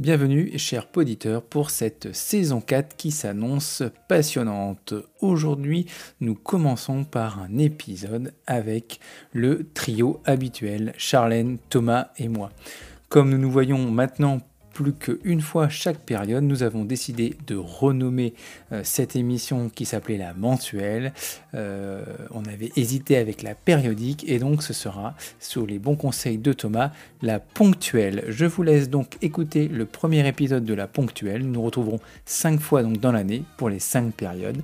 Bienvenue, chers auditeurs, pour cette saison 4 qui s'annonce passionnante. Aujourd'hui, nous commençons par un épisode avec le trio habituel, Charlène, Thomas et moi. Comme nous nous voyons maintenant plus qu'une fois chaque période, nous avons décidé de renommer euh, cette émission qui s'appelait la mensuelle. Euh, on avait hésité avec la périodique et donc ce sera, sous les bons conseils de Thomas, la ponctuelle. Je vous laisse donc écouter le premier épisode de la ponctuelle. Nous nous retrouverons cinq fois donc dans l'année pour les cinq périodes.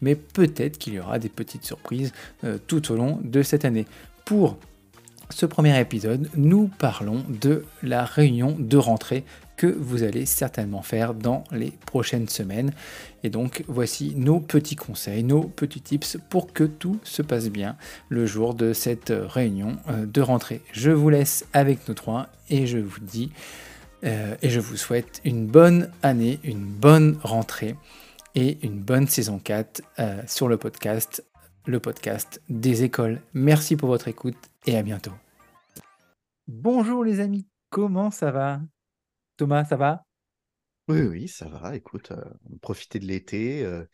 Mais peut-être qu'il y aura des petites surprises euh, tout au long de cette année. Pour ce premier épisode, nous parlons de la réunion de rentrée que vous allez certainement faire dans les prochaines semaines. Et donc voici nos petits conseils, nos petits tips pour que tout se passe bien le jour de cette réunion euh, de rentrée. Je vous laisse avec nos trois et je vous dis euh, et je vous souhaite une bonne année, une bonne rentrée et une bonne saison 4 euh, sur le podcast, le podcast des écoles. Merci pour votre écoute et à bientôt. Bonjour les amis, comment ça va? Thomas, ça va? Oui, oui, ça va. Écoute, euh, on profiter de l'été. euh,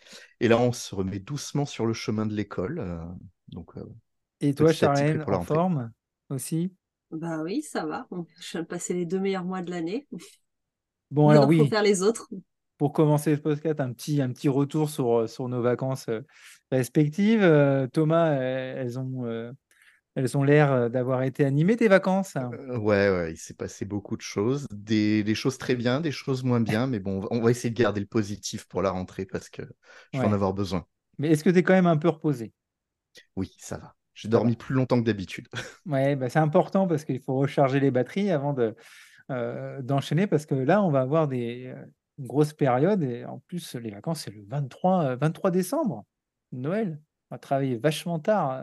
et là, on se remet doucement sur le chemin de l'école. euh, donc, euh, Et toi Charlène, pour la en forme aussi? Bah oui, ça va. On- Je viens de passer les deux meilleurs mois de l'année. Bon alors Maintenant, oui, faire les autres. pour commencer le podcast, un petit, un petit retour sur, euh, sur nos vacances euh, respectives. Euh, Thomas, elles ont, euh, elles ont l'air euh, d'avoir été animées tes vacances? Euh, ouais, ouais, il s'est passé beaucoup de choses. Des, des choses très bien, des choses moins bien. Mais bon, on va, essayer de garder le positif pour la rentrée parce que je vais en avoir besoin. Mais est-ce que tu es quand même un peu reposé? Oui, ça va. J'ai dormi plus longtemps que d'habitude. Ouais, bah, c'est important parce qu'il faut recharger les batteries avant de, euh, d'enchaîner parce que là, on va avoir des grosses périodes et en plus, les vacances, c'est le 23, euh, 23 décembre, Noël. On va travailler vachement tard.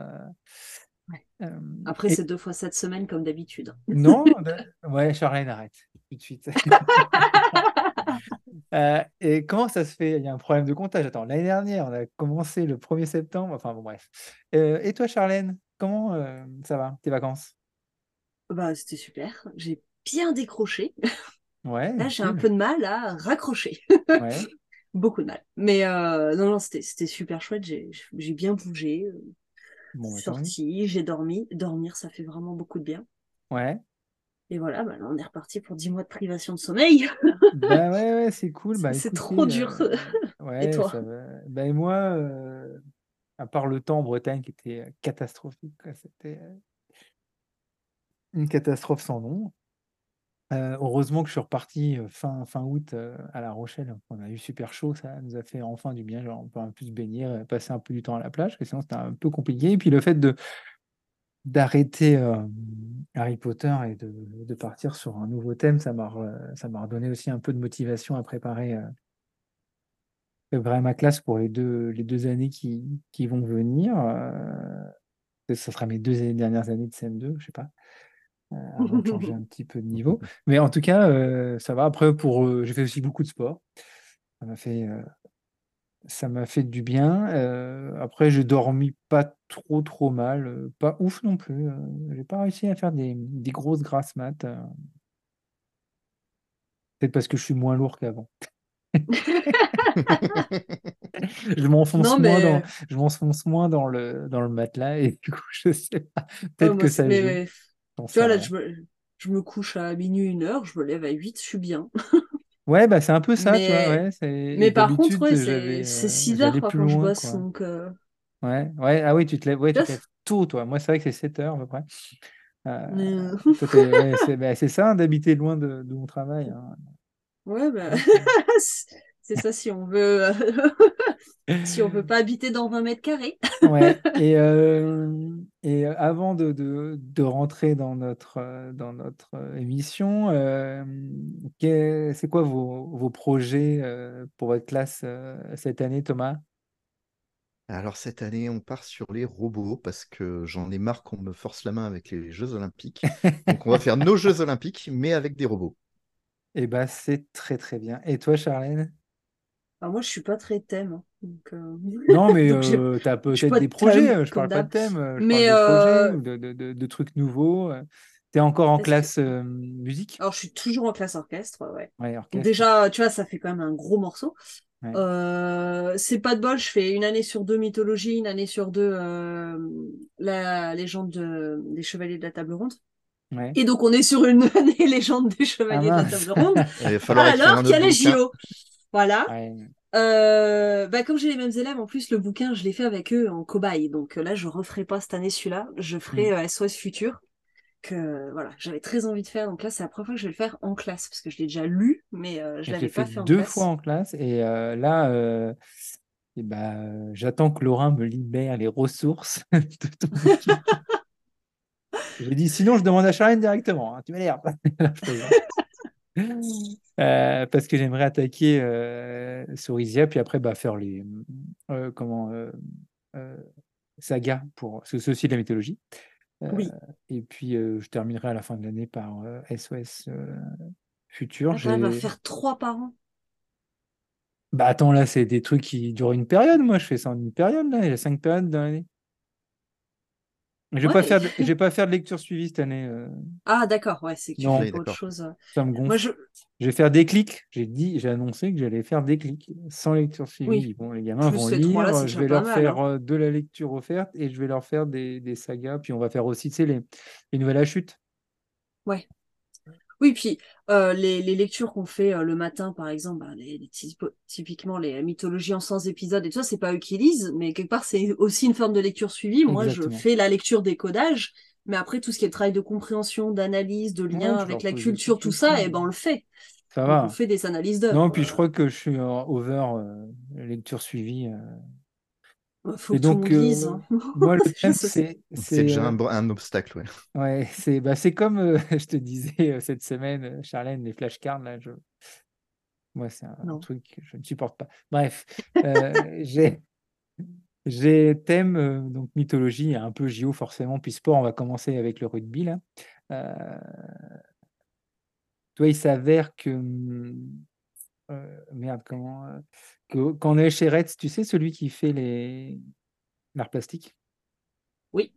Ouais. Après, et c'est deux fois cette semaine comme d'habitude. non, de- ouais, Charlène, arrête tout de suite. Euh, et comment ça se fait? Il y a un problème de comptage. Attends, l'année dernière, on a commencé le 1er septembre. Enfin bon, bref. Euh, et toi, Charlène, comment euh, ça va, tes vacances? Bah, c'était super. J'ai bien décroché. Ouais, Là, j'ai un peu de mal à raccrocher. Ouais. Beaucoup de mal. Mais non, non, c'était super chouette. J'ai bien bougé, Bon, bah, sorti, j'ai dormi. Dormir, ça fait vraiment beaucoup de bien. Ouais. Et voilà, bah, là, on est reparti pour 10 mois de privation de sommeil. Bah ouais, ouais, c'est cool. C'est Bah trop dur. euh, Et toi? ça va. Bah moi, euh, à part le temps en Bretagne qui était euh, catastrophique, c'était une catastrophe sans nom. Heureusement que je suis reparti fin, fin août à La Rochelle. On a eu super chaud, ça nous a fait enfin du bien. Genre, on peut un peu se baigner, passer un peu du temps à la plage, parce que sinon c'était un peu compliqué. Et puis le fait de d'arrêter Harry Potter et de, de partir sur un nouveau thème, ça m'a redonné aussi un peu de motivation à préparer, ma classe pour les deux, les deux années qui, qui vont venir. ça sera mes deux dernières années de CM2, je sais pas, avant de changer un petit peu de niveau. Mais en tout cas, euh, ça va. Après, pour, euh, j'ai fait aussi beaucoup de sport. Ça m'a fait, euh, ça m'a fait du bien. Euh, après, j'ai dormi pas trop trop mal, euh, pas ouf non plus. euh, j'ai pas réussi à faire des, des grosses grasses mat. euh, peut-être parce que je suis moins lourd qu'avant. Je m'enfonce moins dans, mais je m'enfonce moins dans le, dans le matelas et du coup, je sais pas. Peut-être que ça joue. mais, tu vois, là, je me, je me couche à minuit, une heure, je me lève à 8, je suis bien. Ouais, bah c'est un peu ça, tu vois. Mais, Ouais, mais par contre, ouais, c'est j'avais, c'est euh, 6 heures quoi, quand je bosse. quoi. Donc, euh, Ouais, ouais, ah oui, tu te lèves, ouais, tu te lèves tôt, toi. Moi, c'est vrai que c'est 7 heures à peu près. Euh, mais, c'est bah, c'est ça, hein, d'habiter loin de, de mon travail. hein. ouais, bah, c'est ça si on veut, euh, si on veut pas habiter dans 20 mètres carrés. Ouais, et, euh, et avant de, de, de rentrer dans notre, euh, dans notre émission, euh, c'est quoi vos, vos projets pour votre classe cette année, Thomas? Alors cette année, on part sur les robots parce que j'en ai marre qu'on me force la main avec les Jeux Olympiques. Donc on va faire nos Jeux Olympiques, mais avec des robots. Eh ben, c'est très très bien. Et toi, Charlène? Alors moi, je suis pas très thème, hein, donc, euh, Non, mais donc j'ai euh, tu as peut-être pas des de projets. thème euh, Je comme parle pas de d'hab. thème, euh, je parle Mais de projets ou de, de- de- de trucs nouveaux. euh. T'es encore en Est-ce que- classe euh, musique? Alors, je suis toujours en classe orchestre, ouais. Ouais, Donc orchestre. déjà, tu vois, ça fait quand même un gros morceau. Ouais. Euh, c'est pas de bol, je fais une année sur deux mythologie, une année sur deux euh, la légende de- des chevaliers de la table ronde. Ouais. Et donc on est sur une année légende des chevaliers Ah de la mince. table ronde. Il va falloir écrire alors qu'il y a autre les bouquin. JO. Voilà. Ouais. Euh, bah, comme j'ai les mêmes élèves, en plus, le bouquin, je l'ai fait avec eux en cobaye. Donc euh, là, je referai pas cette année celui-là. Je ferai Mm. euh, SOS Futur. Que voilà, j'avais très envie de faire. Donc là, c'est la première fois que je vais le faire en classe. Parce que je l'ai déjà lu, mais euh, je l'avais pas fait fait en deux classe. fois en classe et là, euh, j'attends que Laurent me libère les ressources de ton bouquin. J'ai dit sinon je demande à Charlène directement. hein, tu m'énerves. Euh, parce que j'aimerais attaquer euh, Sorisia puis après bah, faire les euh, comment euh, sagas pour parce que c'est aussi de la mythologie. Oui. Et puis je terminerai à la fin de l'année par SOS Futur. J'ai- faire trois par an. Bah attends, là, c'est des trucs qui durent une période. Moi, je fais ça en une période, là. Il y a cinq périodes dans l'année. Je vais Ouais. pas faire de, je vais pas faire de lecture suivie cette année. euh, Ah, d'accord, ouais, c'est que tu Non. fais autre chose. ça me gonfle. Moi, je. Je vais faire des clics. J'ai dit, j'ai annoncé que j'allais faire des clics sans lecture suivie. Oui. Bon, les gamins Plus vont les trois, là, lire. je vais leur mal, faire hein. euh, de la lecture offerte et je vais leur faire des, des sagas. Puis on va faire aussi, tu sais, les, les nouvelles à chute. Oui, puis euh, les, les lectures qu'on fait euh, le matin, par exemple, bah, les, les typiquement les mythologies en 100 épisodes et tout ça, c'est pas eux qui lisent, mais quelque part, c'est aussi une forme de lecture suivie. Moi, Exactement. je fais la lecture des codages, mais après, tout ce qui est le travail de compréhension, d'analyse, de lien avec la culture, tout ça, et ben on le fait. Ça Donc, va. on fait des analyses d'œuvres. Non, puis je euh, crois que je suis en over euh, lecture suivie. Euh. faut Et donc, euh, hein. moi, le Je thème, c'est. C'est déjà euh, un, obstacle, ouais. Ouais, c'est bah, c'est comme euh, je te disais euh, cette semaine, Charlène, les flashcards, là, je... moi, c'est un truc que je ne supporte pas. Bref, euh, j'ai j'ai thème, euh, donc mythologie, un peu JO forcément, puis sport, on va commencer avec le rugby, là. Euh, Toi, il s'avère que... hum, euh, merde, comment... euh, quand on est chez Retz, tu sais, celui qui fait les l'art plastique Oui.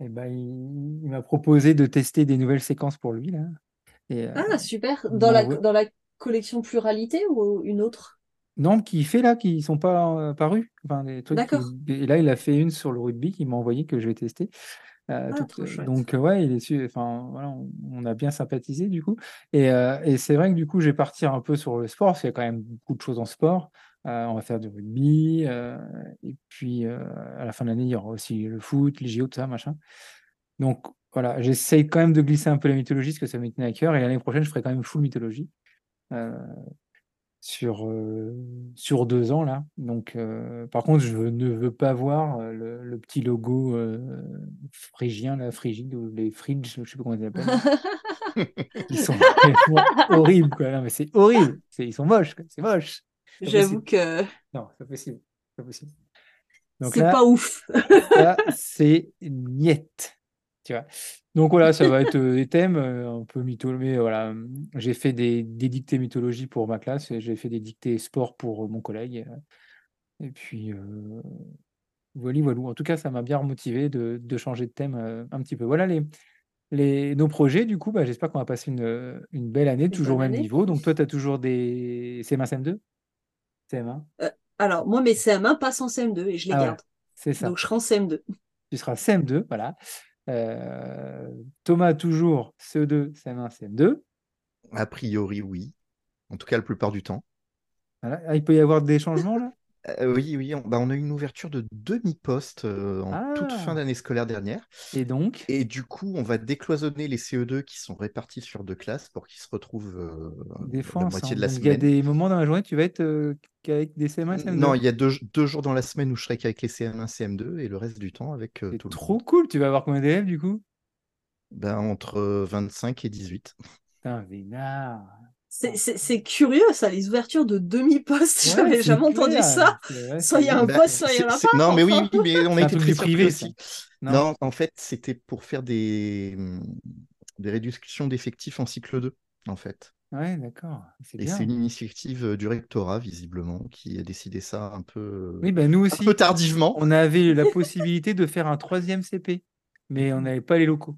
eh ben, il, il m'a proposé de tester des nouvelles séquences pour lui, là. Et, euh, Ah, super. Dans la, dans la collection pluralité ou une autre? Non, qui fait là, qui sont pas euh, parus. Enfin, D'accord. Et là, il a fait une sur le rugby qu'il m'a envoyé que je vais tester. Euh, Ah, chouette. donc, euh, ouais, il est su- enfin, voilà, on, on a bien sympathisé du coup. Et, euh, et c'est vrai que du coup, je vais partir un peu sur le sport, parce qu'il y a quand même beaucoup de choses en sport. Euh, on va faire du rugby, euh, et puis euh, à la fin de l'année, il y aura aussi le foot, les JO, tout ça, machin. Donc voilà, j'essaye quand même de glisser un peu la mythologie, parce que ça me tenait à cœur. Et l'année prochaine, je ferai quand même full mythologie. Sur, sur deux ans là. Donc, par contre, je ne veux pas voir le, le petit logo phrygien, la frigide ou les fridges, je sais pas comment ils appellent. Ils sont horribles, quoi. Non, mais c'est horrible. C'est- Ils sont moches, quoi. C'est moche. J'avoue que Non, c'est pas possible. C'est pas possible. C'est là, pas ouf. ça, c'est niette. Tu vois. Donc voilà, ça va être euh, des thèmes euh, un peu mytho, mais voilà, j'ai fait des, des dictées mythologie pour ma classe et j'ai fait des dictées sport pour euh, mon collègue. Et puis, euh, voilà, voilà. En tout cas, ça m'a bien remotivé de, de changer de thème un petit peu. Voilà les, les, nos projets. Du coup, bah, j'espère qu'on va passer une, une belle année, toujours au même année. niveau. Donc toi, tu as toujours des CM1, CM2 CM1 Alors, moi, mes CM1 passent en CM2 et je les Ah ouais, garde. c'est ça. Donc, je serai en CM2. tu seras CM2, voilà. Euh, Thomas, toujours CE2, CM1, CM2. A priori, oui. En tout cas, la plupart du temps. Voilà. Ah, il peut y avoir des changements là? Euh, oui, oui, on, bah, on a eu une ouverture de demi-poste euh, en toute fin Ah. d'année scolaire dernière. Et donc? Et du coup, on va décloisonner les CE2 qui sont répartis sur deux classes pour qu'ils se retrouvent euh, des fois la ensemble. moitié de la Donc, il y a semaine. des moments dans la journée, tu vas être qu'avec des CM1, CM2. Non, il y a deux, deux jours dans la semaine où je serai qu'avec les CM1, CM2 et le reste du temps avec tout le trop cool. Tu vas avoir combien d'élèves du coup? Ben, entre euh, 25 et 18. Putain, vénard. C'est- curieux, ça, les ouvertures de demi-postes. Ouais, J'avais jamais entendu clair. ça. Ouais, Soit il y a un poste, soit il y en a pas. Non, mais oui, enfin. oui, mais on a un été très privé, aussi. Non, Non, en fait, c'était pour faire des, des réductions d'effectifs en cycle 2, en fait. Ouais, d'accord. C'est Et c'est une initiative euh, du rectorat, visiblement, qui a décidé ça un peu, Oui, ben nous un aussi, peu tardivement. on avait la possibilité de faire un troisième CP, mais on n'avait pas les locaux.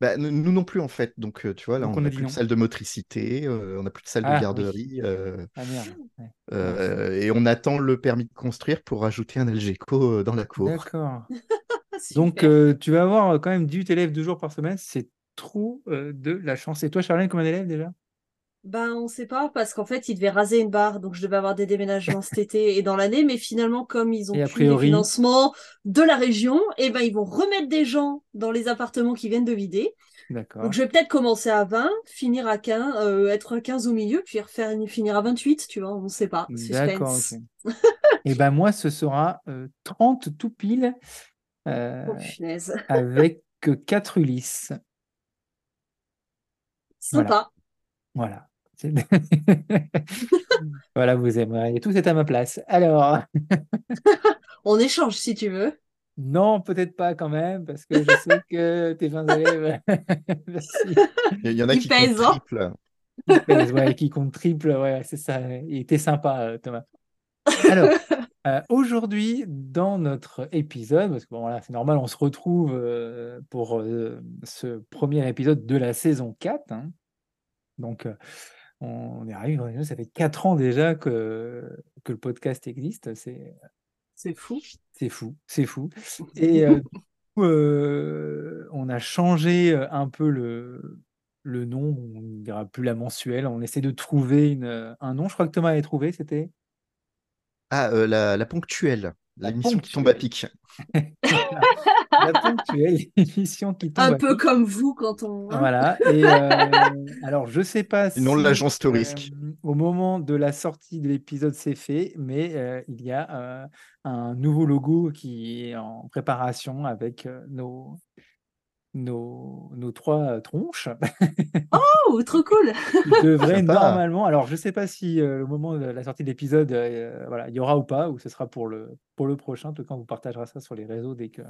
Bah, nous non plus, en fait. Donc, euh, tu vois, là, Donc on n'a dit plus de salle de motricité, euh, on n'a plus de salle de oui. garderie, euh, Ah merde. ouais. euh, et on attend le permis de construire pour rajouter un Algeco euh, dans la cour. D'accord. Donc, euh, tu vas avoir euh, quand même 18 élèves deux jours par semaine. C'est trop euh, de la chance. Et toi, Charlène, combien d'élèves déjà? Ben, on sait pas parce qu'en fait, ils devaient raser une barre, donc je devais avoir des déménagements cet été et dans l'année, mais finalement, comme ils ont Et plus les priori- financements de la région, et ben ils vont remettre des gens dans les appartements qui viennent de vider. Donc je vais peut-être commencer à 20, finir à 15, euh, être à 15 au milieu, puis refaire finir à 28, tu vois, on sait pas. D'accord, Suspense. Et ben moi, ce sera euh, 30 tout pile euh, Oh avec 4 Ulysse. Sympa. Voilà. voilà, vous aimeriez tous être à ma place. Alors, On échange si tu veux. non, peut-être pas quand même, parce que je sais que tes 20 élèves, merci. Il y, en a qui pèse, comptent hein. triple. Qui pèse, ouais, qui compte triple, ouais, c'est ça. Il était sympa, euh, Thomas. Alors, euh, aujourd'hui, dans notre épisode, parce que bon, voilà, c'est normal, on se retrouve euh, pour euh, ce premier épisode de la saison 4. hein. Donc, euh, on est arrivé, ça fait 4 ans déjà que, que le podcast existe. C'est C'est fou. c'est fou, c'est fou. Et euh, du coup, euh, on a changé euh, un peu le, le nom, on ne dira plus la mensuelle, on essaie de trouver une, un nom. Je crois que Thomas avait trouvé, c'était? Ah, euh, la, la ponctuelle, l'émission qui tombe à pic. la ponctuelle, l'émission qui tombe Un à peu pic. comme vous quand on. Voilà. Et euh, alors, je sais pas Sinon, si l'agence Torisque. euh, au moment de la sortie de l'épisode c'est fait, mais euh, il y a euh, un nouveau logo qui est en préparation avec euh, nos, nos, nos trois tronches Oh, trop cool. devraient normalement. Alors, je sais pas si euh, au moment de la sortie de l'épisode, euh, voilà, il y aura ou pas, ou ce sera pour le, pour le prochain. En tout cas, on vous partagera ça sur les réseaux dès que euh,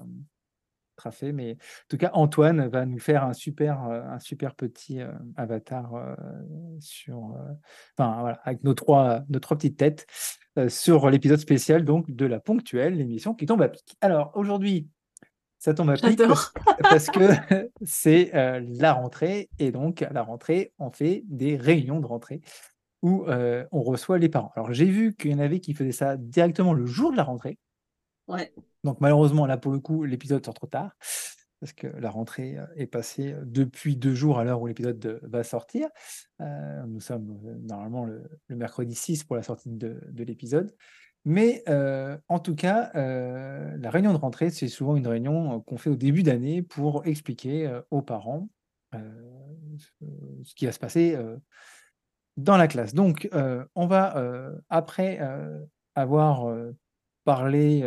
sera fait. Mais en tout cas, Antoine va nous faire un super, euh, un super petit euh, avatar euh, sur, euh, enfin voilà, avec nos trois, nos trois petites têtes euh, sur l'épisode spécial donc de la ponctuelle, l'émission qui tombe à pic. Alors aujourd'hui, ça tombe à pic parce, que c'est euh, la rentrée et donc à la rentrée, on fait des réunions de rentrée où euh, on reçoit les parents. Alors j'ai vu qu'il y en avait qui faisaient ça directement le jour de la rentrée. Ouais. Donc malheureusement, là pour le coup, l'épisode sort trop tard, parce que la rentrée euh, est passée depuis deux jours à l'heure où l'épisode va sortir. Euh, nous sommes normalement le, le mercredi 6 pour la sortie de, de l'épisode. Mais euh, en tout cas, euh, la réunion de rentrée, c'est souvent une réunion euh, qu'on fait au début d'année pour expliquer aux parents ce, qui va se passer dans la classe. Donc, on va, après avoir parlé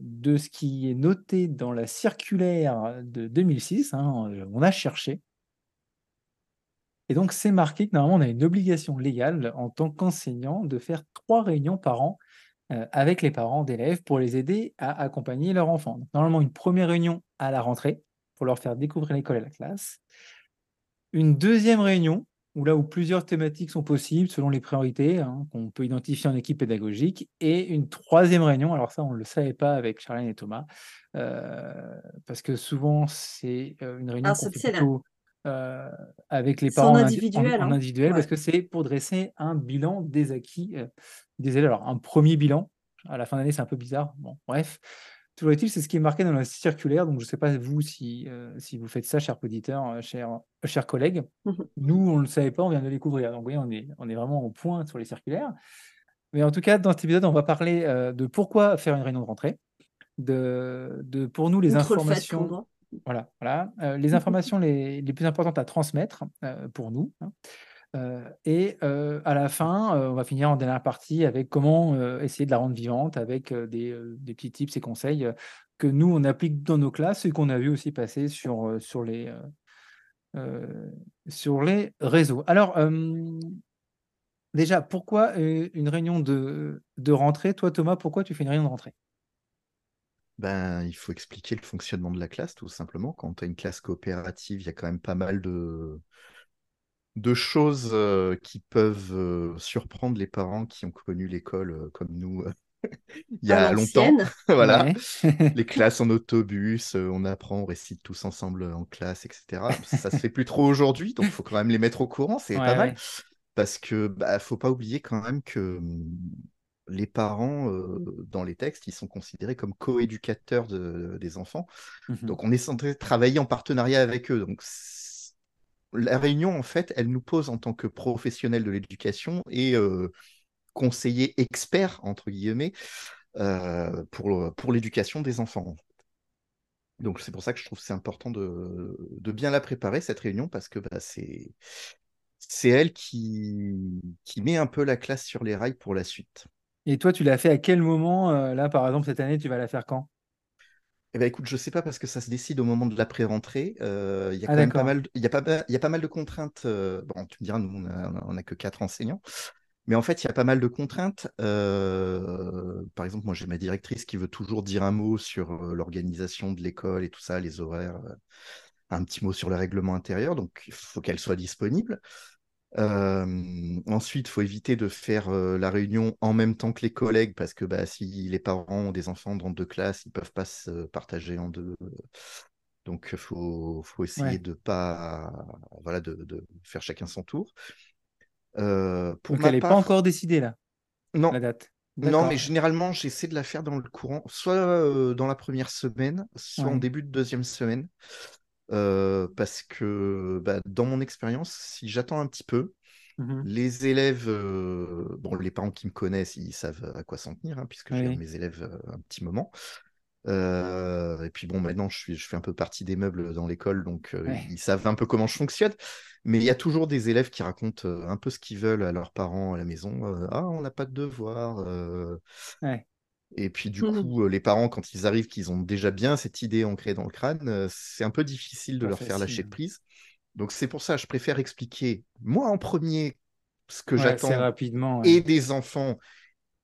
de ce qui est noté dans la circulaire de 2006, hein, on a cherché. Et donc, c'est marqué que normalement, on a une obligation légale en tant qu'enseignant de faire trois réunions par an euh, avec les parents d'élèves pour les aider à accompagner leur enfant. Donc, normalement, une première réunion à la rentrée pour leur faire découvrir l'école et la classe. Une deuxième réunion où là où plusieurs thématiques sont possibles selon les priorités hein, qu'on peut identifier en équipe pédagogique. Et une troisième réunion, alors ça, on ne le savait pas avec Charlène et Thomas, euh, parce que souvent, c'est euh, une réunion Ah, qu'on c'est fait excellent. plutôt euh, avec les en parents en, individuel, hein. individuel, parce que c'est pour dresser un bilan des acquis euh, des élèves. Alors, un premier bilan, à la fin d'année, c'est un peu bizarre. Bon, bref. Toujours est-il, c'est ce qui est marqué dans la circulaire. Donc, je ne sais pas vous si, euh, si vous faites ça, chers auditeurs, chers, chers collègues. Mhm. Nous, on ne le savait pas, on vient de le découvrir. Donc, vous voyez, on est, on est vraiment au point sur les circulaires. Mais en tout cas, dans cet épisode, on va parler de pourquoi faire une réunion de rentrée, de, de pour nous les Outre informations. Voilà, voilà. Euh, les informations les, les plus importantes à transmettre euh, pour nous. hein. Euh, et à la fin, on va finir en dernière partie avec comment essayer de la rendre vivante avec des, des petits tips et conseils que nous, on applique dans nos classes et qu'on a vu aussi passer sur, sur, les, sur les réseaux. Alors, déjà, pourquoi une réunion de, de rentrée? Toi, Thomas, pourquoi tu fais une réunion de rentrée? Ben, il faut expliquer le fonctionnement de la classe, tout simplement. Quand tu as une classe coopérative, il y a quand même pas mal de, de choses euh, qui peuvent euh, surprendre les parents qui ont connu l'école euh, comme nous euh, il y a longtemps. voilà. les classes en autobus, on apprend, on récite tous ensemble en classe, etc. Ça se fait plus trop aujourd'hui, donc il faut quand même les mettre au courant, c'est pas mal. Parce que bah, faut pas oublier quand même que hum, les parents, dans les textes, ils sont considérés comme coéducateurs de, des enfants. Mmh donc, on est censé travailler en partenariat avec eux. Donc, la réunion, en fait, elle nous pose en tant que professionnels de l'éducation et conseillers experts, entre guillemets, pour, pour l'éducation des enfants. Donc, c'est pour ça que je trouve c'est important de, de, bien la préparer, cette réunion, parce que bah, c'est c'est elle qui, qui met un peu la classe sur les rails pour la suite. Et toi, tu l'as fait à quel moment euh, Là, par exemple, cette année, tu vas la faire quand? Eh ben, écoute, je sais pas parce que ça se décide au moment de la rentrée euh, Il y a ah, pas mal, il y a pas, il y a pas mal de contraintes. Euh, bon, tu me diras, nous, on n'a que quatre enseignants. Mais en fait, il y a pas mal de contraintes. par exemple, moi, j'ai ma directrice qui veut toujours dire un mot sur l'organisation de l'école et tout ça, les horaires, un petit mot sur le règlement intérieur. Donc, il faut qu'elle soit disponible. Euh, ensuite, il faut éviter de faire euh, la réunion en même temps que les collègues parce que bah, si les parents ont des enfants dans deux classes, ils ne peuvent pas se partager en deux. Donc, il faut, faut, essayer de pas voilà, de, de, faire chacun son tour. Euh, pour Donc, elle n'est pas encore décidée là Non. La date? Non, mais généralement, j'essaie de la faire dans le courant, soit dans la première semaine, soit en début de deuxième semaine. Euh, parce que bah, dans mon expérience, si j'attends un petit peu, mmh les élèves, euh, bon, les parents qui me connaissent, ils savent à quoi s'en tenir, hein, puisque j'ai mes élèves un petit moment. et puis bon, maintenant, je, suis, je fais un peu partie des meubles dans l'école, donc ils savent un peu comment je fonctionne. Mais il y a toujours des élèves qui racontent un peu ce qu'ils veulent à leurs parents à la maison. ah, on n'a pas de devoir. Et puis du mmh coup, les parents, quand ils arrivent, qu'ils ont déjà bien cette idée ancrée dans le crâne, c'est un peu difficile de leur faire lâcher prise. Donc c'est pour ça, je préfère expliquer moi en premier ce que j'attends rapidement et des enfants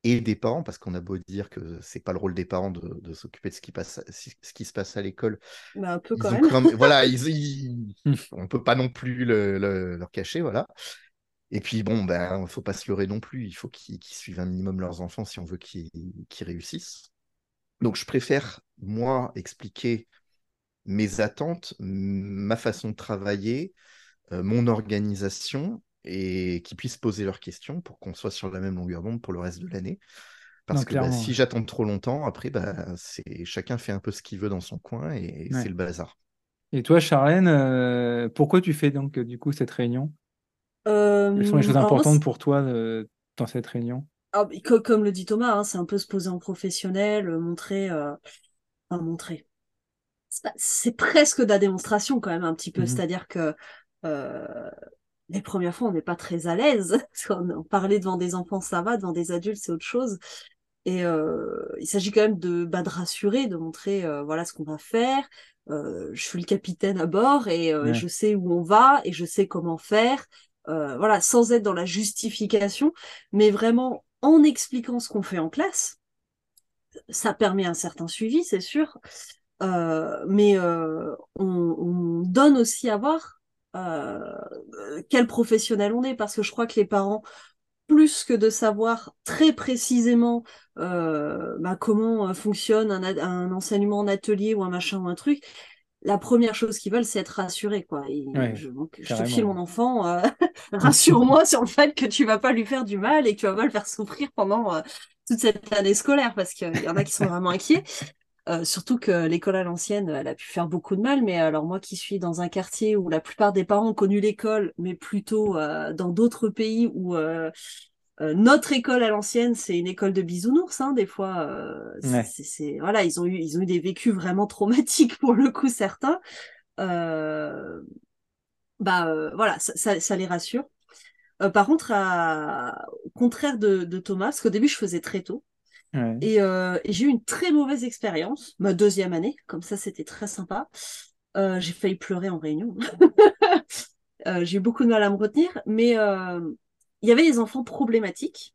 et des parents, parce qu'on a beau dire que c'est pas le rôle des parents de, s'occuper de ce qui, passe, ce qui se passe à l'école. Bah, un peu quand même. voilà, ils, on peut pas non plus leur cacher, voilà. Et puis, bon, ben, il ne faut pas se leurrer non plus. Il faut qu'ils suivent un minimum leurs enfants si on veut qu'ils réussissent. Donc, je préfère, moi, expliquer mes attentes, ma façon de travailler, euh, mon organisation, et qu'ils puissent poser leurs questions pour qu'on soit sur la même longueur d'onde pour le reste de l'année. Parce que bah, si j'attends trop longtemps, après, bah, chacun fait un peu ce qu'il veut dans son coin et c'est le bazar. Et toi, Charlène, euh, pourquoi tu fais donc du coup cette réunion? Quelles sont les choses importantes pour toi dans cette réunion? Ah, comme, le dit Thomas, hein, c'est un peu se poser en professionnel, euh, montrer, euh, enfin, montrer. C'est presque de la démonstration quand même un petit peu, mmh c'est-à-dire que euh, les premières fois on n'est pas très à l'aise. Parler devant des enfants ça va, devant des adultes c'est autre chose. Et il s'agit quand même de, bah, de rassurer, de montrer voilà ce qu'on va faire. je suis le capitaine à bord et je sais où on va et je sais comment faire. Euh, voilà, sans être dans la justification, mais vraiment en expliquant ce qu'on fait en classe. Ça permet un certain suivi, c'est sûr, euh, mais euh, on, donne aussi à voir quel professionnel on est, parce que je crois que les parents, plus que de savoir très précisément bah, comment fonctionne un, un, enseignement en atelier ou un machin ou un truc, la première chose qu'ils veulent, c'est être rassurés. Quoi. je, te file mon enfant, euh, rassure-moi sur le fait que tu vas pas lui faire du mal et que tu vas pas le faire souffrir pendant euh, toute cette année scolaire, parce qu'il y en a qui sont vraiment inquiets. Euh, surtout que l'école à l'ancienne, elle a pu faire beaucoup de mal, mais alors moi qui suis dans un quartier où la plupart des parents ont connu l'école, mais plutôt dans d'autres pays où euh, notre école à l'ancienne, c'est une école de bisounours, hein, des fois. Euh, c'est, voilà, ils ont eu, ils ont eu des vécus vraiment traumatiques pour le coup certains. Euh, bah voilà, ça, ça, les rassure. par contre, au contraire de, Thomas, parce qu'au début je faisais très tôt, et, j'ai eu une très mauvaise expérience, ma deuxième année, comme ça c'était très sympa. j'ai failli pleurer en réunion. j'ai eu beaucoup de mal à me retenir, mais il y avait des enfants problématiques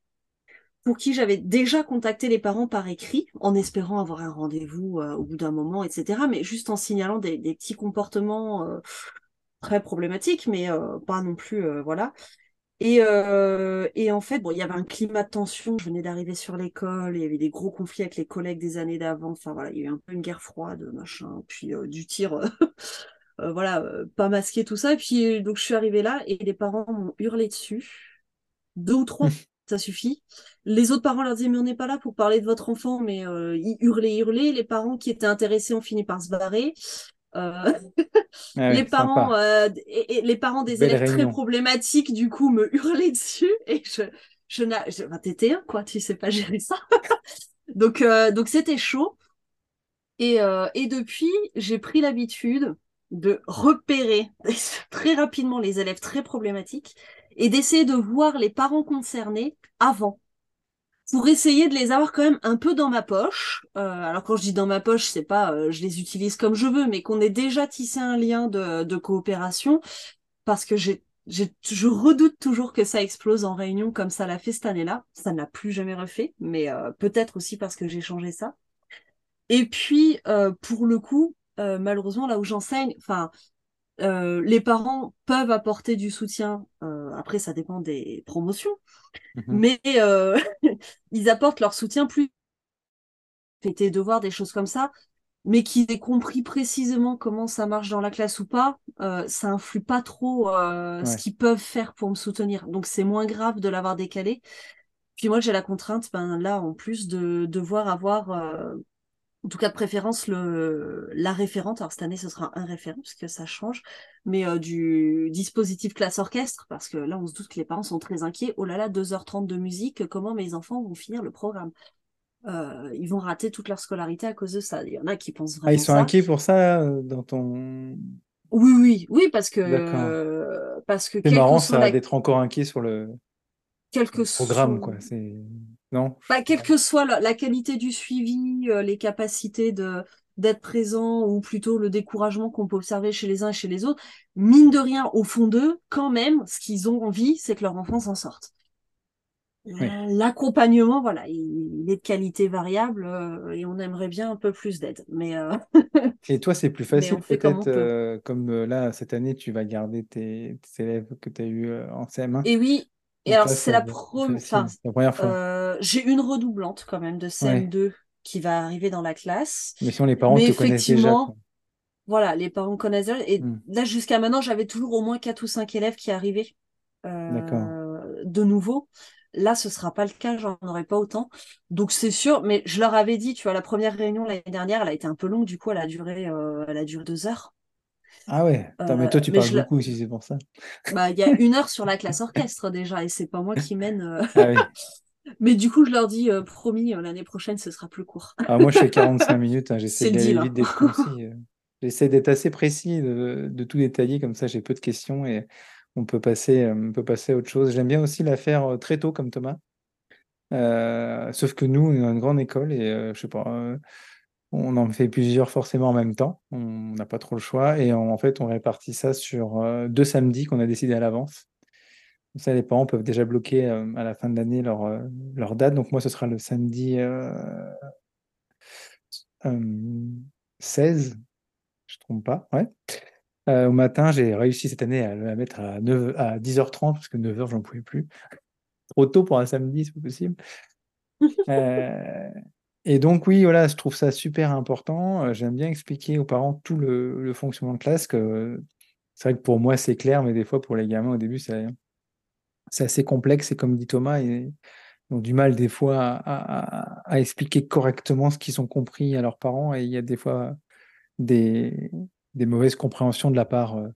pour qui j'avais déjà contacté les parents par écrit en espérant avoir un rendez-vous euh, au bout d'un moment, etc. Mais juste en signalant des, petits comportements euh, très problématiques, mais euh, pas non plus, voilà. Et, en fait, bon, il y avait un climat de tension. Je venais d'arriver sur l'école, il y avait des gros conflits avec les collègues des années d'avant. Enfin voilà, il y a eu un peu une guerre froide, machin, puis du tir, voilà, pas masqué tout ça. Et puis donc je suis arrivée là et les parents m'ont hurlé dessus, deux ou trois, ça suffit. Les autres parents leur disaient mais on n'est pas là pour parler de votre enfant, mais ils hurlaient, hurlaient. Les parents qui étaient intéressés ont fini par se barrer. Euh, ah les, parents, euh, et, les parents des élèves très problématiques, du coup, me hurlaient dessus et je, je, je t'étais un, quoi, tu sais pas gérer ça. donc, euh, donc c'était chaud. Et, et depuis, j'ai pris l'habitude de repérer très rapidement les élèves très problématiques et d'essayer de voir les parents concernés avant pour essayer de les avoir quand même un peu dans ma poche. Euh, alors quand je dis dans ma poche, c'est pas euh, je les utilise comme je veux, mais qu'on ait déjà tissé un lien de, coopération, parce que je redoute toujours que ça explose en réunion comme ça l'a fait cette année-là. Ça n'a plus jamais refait, mais euh, peut-être aussi parce que j'ai changé ça. Et puis, pour le coup, malheureusement, là où j'enseigne, enfin, euh, les parents peuvent apporter du soutien. Euh, après, ça dépend des promotions, mhm. mais euh, ils apportent leur soutien plus tes devoirs, des choses comme ça, mais qui aient compris précisément comment ça marche dans la classe ou pas, ça influe pas trop ce qu'ils peuvent faire pour me soutenir. Donc c'est moins grave de l'avoir décalé. Puis moi j'ai la contrainte, ben là en plus de devoir avoir en tout cas de préférence le la référente. Alors cette année ce sera un référent parce que ça change, mais euh, du dispositif classe orchestre parce que là on se doute que les parents sont très inquiets. Oh là là, 2h30 de musique, comment mes enfants vont finir le programme? Euh, Ils vont rater toute leur scolarité à cause de ça. Il y en a qui pensent vraiment. Ah, ils sont inquiets pour ça dans ton. Oui, oui, oui, parce que parce que. C'est marrant ça d'être encore inquiet sur le. programme, quoi. Non bah, Quelle que soit la, qualité du suivi, euh, les capacités de d'être présent ou plutôt le découragement qu'on peut observer chez les uns et chez les autres, mine de rien, au fond d'eux, quand même, ce qu'ils ont envie, c'est que leur enfant s'en sorte. L'accompagnement, voilà, il, est de qualité variable euh, et on aimerait bien un peu plus d'aide. Mais euh, et toi, c'est plus facile peut-être, comme là cette année, tu vas garder tes, élèves que tu as eu en CM1. Et oui, et alors, c'est la, première fois. Euh, j'ai une redoublante quand même de CM2 qui va arriver dans la classe. Mais sinon, les parents te connaissent déjà. Voilà, les parents connaissent déjà. Et hmm. là, jusqu'à maintenant, j'avais toujours au moins 4 ou 5 élèves qui arrivaient euh, de nouveau. Là, ce sera pas le cas, j'en aurai pas autant. Donc c'est sûr, mais je leur avais dit, tu vois, la première réunion l'année dernière, elle a été un peu longue, du coup, elle a duré, euh, elle a duré deux heures. Ah ouais, mais toi tu parles beaucoup si c'est pour ça. Bah, il y a une heure sur la classe orchestre déjà, et c'est pas moi qui mène. Euh. Ah mais du coup, je leur dis, euh, promis, euh, l'année prochaine, ce sera plus court. Ah, moi, je fais 45 minutes, hein, j'essaie hein. d'être précis. J'essaie d'être assez précis, de, tout détailler, comme ça j'ai peu de questions et on peut passer, on peut passer à autre chose. J'aime bien aussi la faire très tôt comme Thomas. sauf que nous, on est dans une grande école et je sais pas, on en fait plusieurs forcément en même temps. On n'a pas trop le choix. Et en fait, on répartit ça sur euh, deux samedis qu'on a décidé à l'avance. Comme ça, les parents peuvent déjà bloquer euh, à la fin de l'année leur, euh, leur date. Donc, moi, ce sera le samedi 16. Je ne trompe pas. Ouais. au matin, j'ai réussi cette année à la mettre à, 9, à 10h30 parce que 9h, j'en pouvais plus. Trop tôt pour un samedi, c'est pas possible. Et donc, oui, voilà, je trouve ça super important. Euh, j'aime bien expliquer aux parents tout le, fonctionnement de classe. Que c'est vrai que pour moi, c'est clair, mais des fois, pour les gamins, au début, c'est, assez complexe. Et comme dit Thomas, ils ont du mal des fois à, expliquer correctement ce qu'ils ont compris à leurs parents. Et il y a des fois des, mauvaises compréhensions de la part euh,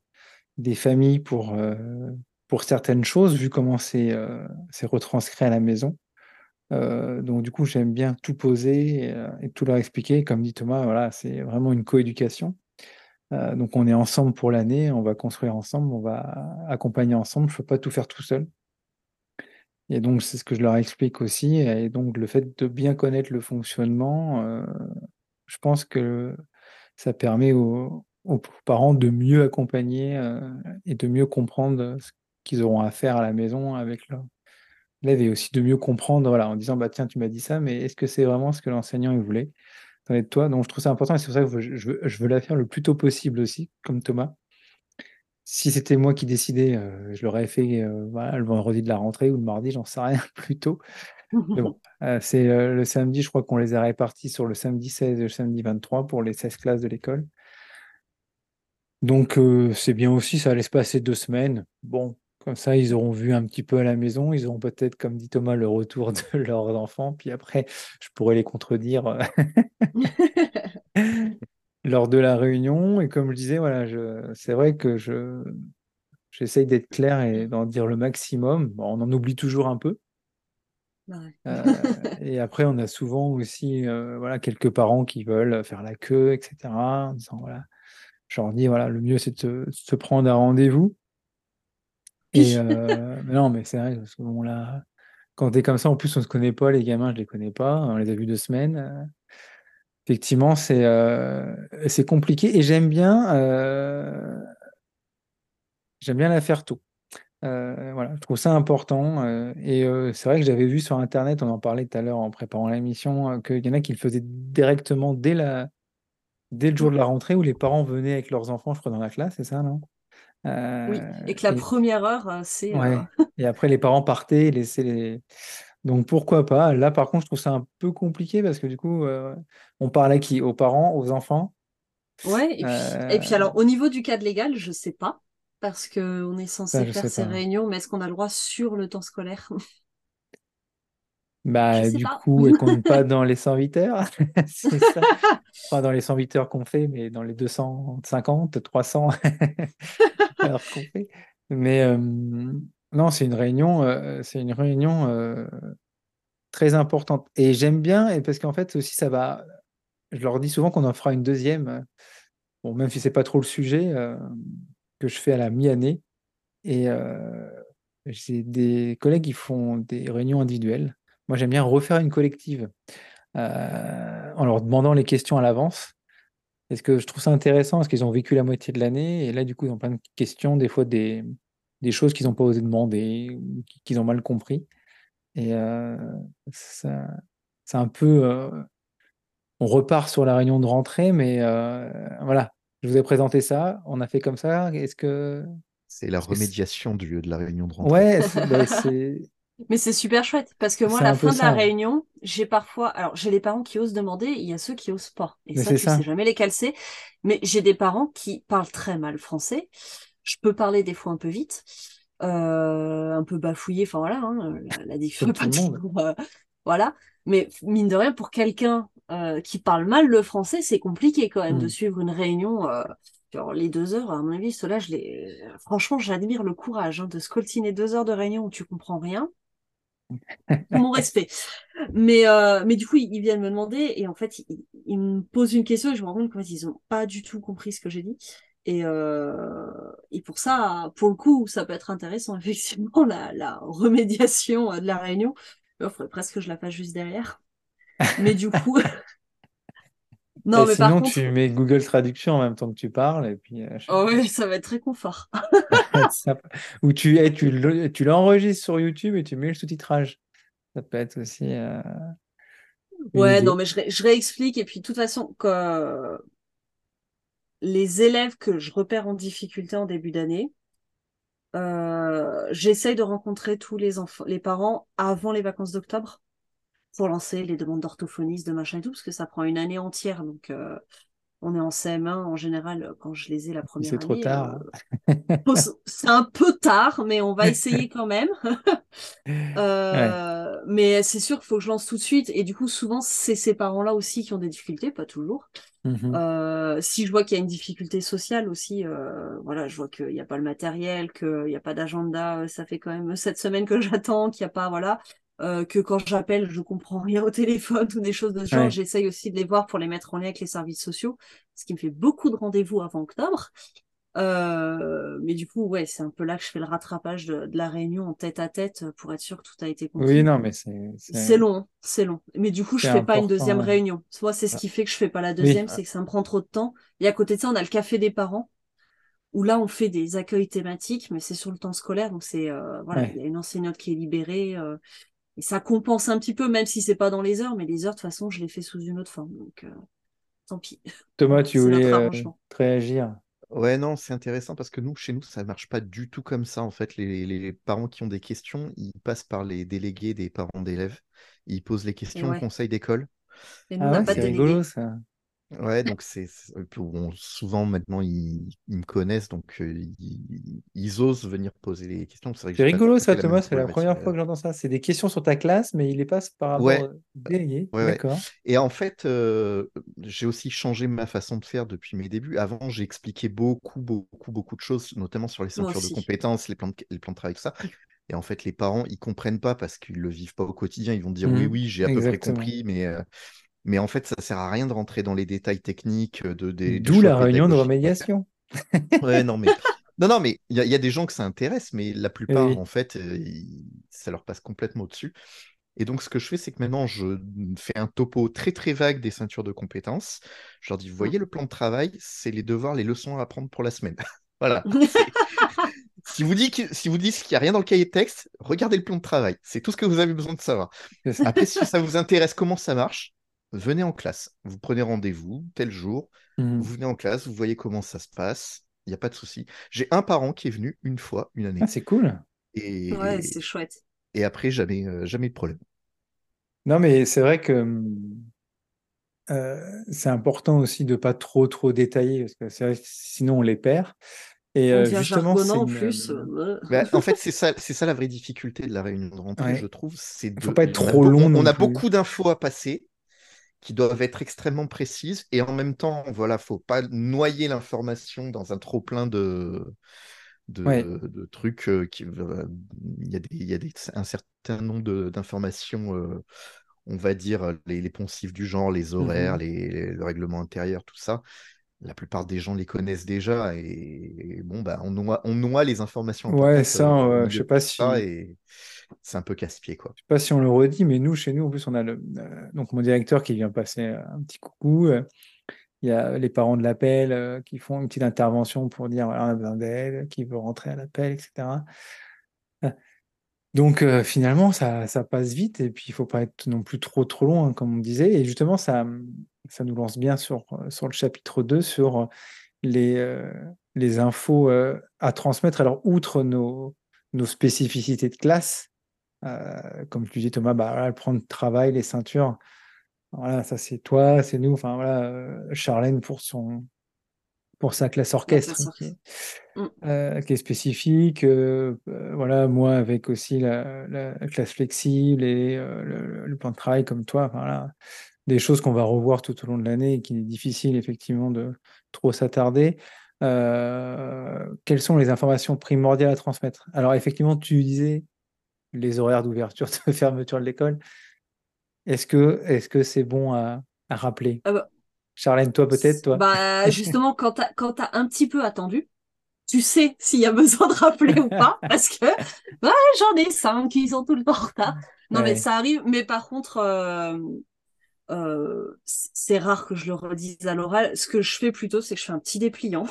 des familles pour, euh, pour certaines choses, vu comment c'est retranscrit à la maison. Euh, donc du coup, j'aime bien tout poser euh, et, tout leur expliquer. Comme dit Thomas, voilà, c'est vraiment une coéducation. Euh, donc on est ensemble pour l'année, on va construire ensemble, on va accompagner ensemble. Je ne peux pas tout faire tout seul. Et donc c'est ce que je leur explique aussi. Et donc le fait de bien connaître le fonctionnement, je pense que ça permet aux, aux parents de mieux accompagner et de mieux comprendre ce qu'ils auront à faire à la maison avec leur, et aussi de mieux comprendre, voilà, en disant, bah tiens, tu m'as dit ça, mais est-ce que c'est vraiment ce que l'enseignant il voulait? De toi? Donc je trouve ça important et c'est pour ça que je veux, je veux, la faire le plus tôt possible aussi, comme Thomas. si c'était moi qui décidais, je l'aurais fait le vendredi de la rentrée ou le mardi, j'en sais rien, plus tôt. Bon, c'est le samedi, je crois qu'on les a répartis sur le samedi 16 et le samedi 23 pour les 16 classes de l'école. Donc c'est bien aussi, ça laisse passer deux semaines. Bon, comme ça, ils auront vu un petit peu à la maison. Ils auront peut-être, comme dit Thomas, le retour de leurs enfants. Puis après, je pourrais les contredire euh, lors de la réunion. Et comme je disais, voilà, c'est vrai que je, j'essaye d'être clair et d'en dire le maximum. on en oublie toujours un peu. Euh, et après, on a souvent aussi euh, voilà, quelques parents qui veulent faire la queue, etc. En disant, voilà, je leur dis, voilà, le mieux, c'est de se prendre un rendez-vous. Et euh, non, mais c'est vrai, parce que bon, là, quand t'es comme ça, en plus, on se connaît pas, les gamins, je les connais pas, on les a vus deux semaines. Euh, effectivement, c'est euh, c'est compliqué et j'aime bien, j'aime bien la faire tôt. voilà, je trouve ça important. et c'est vrai que j'avais vu sur Internet, on en parlait tout à l'heure en préparant l'émission, qu'il y en a qui le faisaient directement dès, la, dès le jour de la rentrée où les parents venaient avec leurs enfants, je crois, dans la classe, c'est ça, non? Oui, euh, et que la première heure, euh, c'est. Ouais. Euh, et après, les parents partaient, laissaient les. Donc pourquoi pas Là, par contre, je trouve ça un peu compliqué parce que du coup, on parle à qui? Aux parents, aux enfants? Ouais, et puis, alors, au niveau du cadre légal, je sais pas, parce qu'on est censé faire ces réunions, mais est-ce qu'on a le droit sur le temps scolaire? Bah, du coup, elle compte pas dans les 108 heures. c'est ça. Pas dans les 108 heures qu'on fait, mais dans les 250, 300 Mais euh, non, c'est une réunion, euh, c'est une réunion euh, très importante. Et j'aime bien, et parce qu'en fait, aussi, ça va. Je leur dis souvent qu'on en fera une deuxième. Bon, même si c'est pas trop le sujet, que je fais à la mi-année. Et j'ai des collègues qui font des réunions individuelles moi, j'aime bien refaire une collective en leur demandant les questions à l'avance. Est-ce que je trouve ça intéressant Parce qu'ils ont vécu la moitié de l'année et là, du coup, ils ont plein de questions, des fois des, des choses qu'ils n'ont pas osé demander qu'ils ont mal compris. Et euh, c'est un peu. Euh, on repart sur la réunion de rentrée, mais voilà, je vous ai présenté ça, on a fait comme ça. Est-ce que. C'est la remédiation du, de la réunion de rentrée. Ouais, c'est bah, mais c'est super chouette parce que moi, à la fin de la réunion, j'ai parfois, alors j'ai les parents qui osent demander, il y a ceux qui osent pas. Et ça, tu sais jamais lesquels c'est. Mais j'ai des parents qui parlent très mal français. Je peux parler des fois un peu vite, euh, un peu bafouillé. Enfin voilà, hein, la, la différence. Euh, voilà. Mais mine de rien, pour quelqu'un euh, qui parle mal le français, c'est compliqué quand même de hmm. suivre une réunion. Genre, les deux heures, à mon avis, cela, je les... franchement, j'admire le courage hein, de scoltiner deux heures de réunion où tu comprends rien mon respect. Mais, euh, mais du coup, ils, viennent me demander et en fait, ils, me posent une question et je me rends compte qu'en fait, ils n'ont pas du tout compris ce que j'ai dit. Et, euh, et pour ça, pour le coup, ça peut être intéressant, effectivement, la, la remédiation de la réunion. Il faudrait presque que je la fasse juste derrière. Mais du coup. non, mais sinon, tu mets Google Traduction en même temps que tu parles. Et puis, euh, oh oui, ça va être très confort. Ou tu, eh, tu, tu l'enregistres sur YouTube et tu mets le sous-titrage. Ça peut être aussi. Euh, ouais, non, mais je, réexplique. Et puis, de toute façon, que les élèves que je repère en difficulté en début d'année, euh, j'essaye de rencontrer tous les enfants, les parents avant les vacances d'octobre pour lancer les demandes d'orthophonistes, de machin et tout, parce que ça prend une année entière. Donc, euh, on est en CM1 en général quand je les ai la première année. C'est trop tard. Euh, c'est un peu tard, mais on va essayer quand même. euh, Mais c'est sûr qu'il faut que je lance tout de suite. Et du coup, souvent, c'est ces parents-là aussi qui ont des difficultés, pas toujours. Mmh euh, si je vois qu'il y a une difficulté sociale aussi, euh, voilà, je vois qu'il n'y a pas le matériel, qu'il n'y a pas d'agenda, ça fait quand même sept semaines que j'attends, qu'il n'y a pas, voilà. Euh, que quand j'appelle, je comprends rien au téléphone ou des choses de ce genre. J'essaye aussi de les voir pour les mettre en lien avec les services sociaux, ce qui me fait beaucoup de rendez-vous avant octobre. Euh, mais du coup, ouais, c'est un peu là que je fais le rattrapage de, la réunion en tête à tête pour être sûr que tout a été compris. Oui, non, mais c'est. C'est long, c'est long. Mais du coup, je fais pas une deuxième réunion. Soit c'est ce qui fait que je fais pas la deuxième, c'est que ça me prend trop de temps. Et à côté de ça, on a le café des parents où là on fait des accueils thématiques, mais c'est sur le temps scolaire, donc c'est euh, voilà, il y a une enseignante qui est libérée, et ça compense un petit peu, même si c'est pas dans les heures, mais les heures, de toute façon, je les fais sous une autre forme. Donc, euh, tant pis. Thomas, tu voulais euh, réagir? Ouais, non, c'est intéressant parce que nous, chez nous, ça ne marche pas du tout comme ça. En fait, les, parents qui ont des questions, ils passent par les délégués des parents d'élèves. Ils posent les questions au conseil d'école. Ah c'est rigolo ça. Ouais, donc c'est souvent maintenant ils, me connaissent, donc euh, ils, osent venir poser les questions. C'est rigolo ça, Thomas. C'est la première fois que j'entends ça. C'est des questions sur ta classe, mais il les passe par rapport ouais. D'accord. Et en fait, euh, j'ai aussi changé ma façon de faire depuis mes débuts. Avant, j'ai expliqué beaucoup, beaucoup, beaucoup de choses, notamment sur les ceintures de compétences, les plans de, les plans de travail, tout ça. Et en fait, les parents, ils comprennent pas parce qu'ils le vivent pas au quotidien. Ils vont dire oui, mmh. oui, j'ai à peu près compris, mais euh, mais en fait, ça sert à rien de rentrer dans les détails techniques de des. D'où la réunion de remédiation. ouais, non mais non, non, mais il y, a des gens que ça intéresse, mais la plupart, en fait, euh, ça leur passe complètement au-dessus. Et donc, ce que je fais, c'est que maintenant, je fais un topo très très vague des ceintures de compétences. Je leur dis, vous voyez le plan de travail, c'est les devoirs, les leçons à apprendre pour la semaine. voilà. si vous dites si vous dites qu'il n'y a rien dans le cahier de texte, regardez le plan de travail. C'est tout ce que vous avez besoin de savoir. Après, si ça vous intéresse comment ça marche, venez en classe. Vous prenez rendez-vous tel jour, mmh. vous venez en classe, vous voyez comment ça se passe. Il n'y a pas de souci. J'ai un parent qui est venu une fois, une année. Ah, c'est cool. Et... Ouais, c'est chouette. Et après, jamais, euh, jamais de problème. Non, mais c'est vrai que euh, c'est important aussi de pas trop trop détailler parce que sinon on les perd. Et euh, justement, en plus. Bah, en fait, c'est ça, c'est ça la vraie difficulté de la réunion de rentrée, je trouve. C'est de... faut pas être trop long. On, a beaucoup d'infos à passer qui doivent être extrêmement précises. Et en même temps, voilà, faut pas noyer l'information dans un trop plein de de, trucs euh, qui euh, il y a, des, il y a des, un certain nombre d'informations euh, on va dire les, poncifs du genre les horaires mmh les, le règlement intérieur tout ça. La plupart des gens les connaissent déjà et, bon bah on noie, on noie les informations ouais ça je sais pas si et c'est un peu casse-pied quoi. Je sais pas si on le redit, mais nous, chez nous, en plus, on a euh, donc mon directeur qui vient passer euh, un petit coucou. Euh, il y a les parents de l'appel qui font une petite intervention pour dire voilà, on a besoin d'aide, qui veut rentrer à l'appel, etc. Donc finalement, ça, ça, passe vite et puis il faut pas être non plus trop trop long, hein, comme on disait. Et justement, ça, ça nous lance bien sur, sur le chapitre 2, sur les, les infos à transmettre. Alors, outre nos, nos spécificités de classe, euh, comme tu dis, Thomas, bah, le prendre travail, les ceintures. Voilà, ça c'est toi, c'est nous. Enfin voilà, euh, Charlène pour son pour sa classe orchestre qui, est, mmh. euh, qui, est, spécifique. voilà, moi avec aussi la, classe flexible et le, plan de travail comme toi. voilà, des choses qu'on va revoir tout au long de l'année et qu'il est difficile effectivement de trop s'attarder. quelles sont les informations primordiales à transmettre? Alors effectivement, tu disais les horaires d'ouverture, de fermeture de l'école. Est-ce que est-ce que c'est bon à, rappeler? Ah bah, Charlène, toi peut-être, toi? bah, Justement, quand tu as, un petit peu attendu, tu sais s'il y a besoin de rappeler ou pas, parce que j'en ai cinq qui sont tout le temps en retard. Non, mais ça arrive. Mais par contre, euh, euh, c'est rare que je le redise à l'oral. Ce que je fais plutôt, c'est que je fais un petit dépliant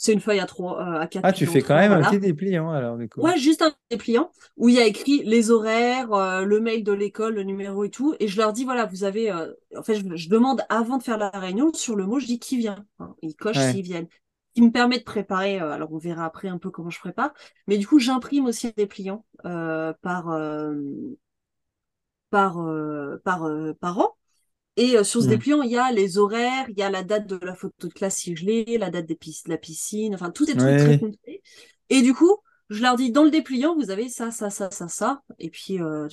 c'est une feuille à trois, euh, à quatre. Ah, tu fais quand même un petit dépliant alors du Ouais, juste un dépliant où il y a écrit les horaires, euh, le mail de l'école, le numéro et tout. Et je leur dis voilà, vous avez. Euh, en fait, je, demande avant de faire la réunion sur le mot, je dis qui vient. Hein, ils cochent s'ils viennent. Qui me permet de préparer. alors on verra après un peu comment je prépare. Mais du coup, j'imprime aussi un dépliant par par par par an. Et euh, sur ce mmh. dépliant, il y a les horaires, il y a la date de la photo de classe si je l'ai, la date des de la piscine, enfin tout est très complet. Et du coup, je leur dis dans le dépliant, vous avez ça, ça, ça, ça, ça. Et puis euh,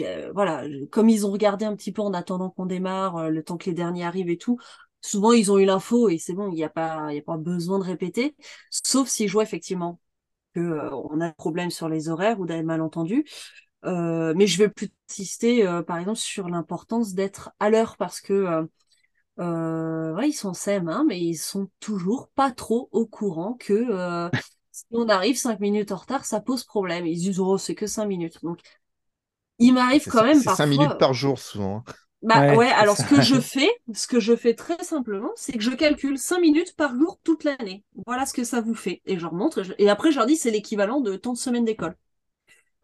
euh, voilà, comme ils ont regardé un petit peu en attendant qu'on démarre, le temps que les derniers arrivent et tout. Souvent, ils ont eu l'info et c'est bon, il n'y a pas, il a pas besoin de répéter, sauf si je vois effectivement que on a un problème sur les horaires ou d'un malentendu. Euh, mais je vais plus insister, euh, par exemple, sur l'importance d'être à l'heure parce que euh, ouais, ils sont SEM, hein, mais ils sont toujours pas trop au courant que si on arrive cinq minutes en retard, ça pose problème. Ils disent oh c'est que cinq minutes. Donc il m'arrive quand même parfois. 5 minutes par jour souvent. Hein. Bah ouais, alors ce que je fais, ce que je fais très simplement, c'est que je calcule 5 minutes par jour toute l'année. Voilà ce que ça vous fait. Et je leur montre. Et, après, je leur dis, c'est l'équivalent de tant de semaines d'école.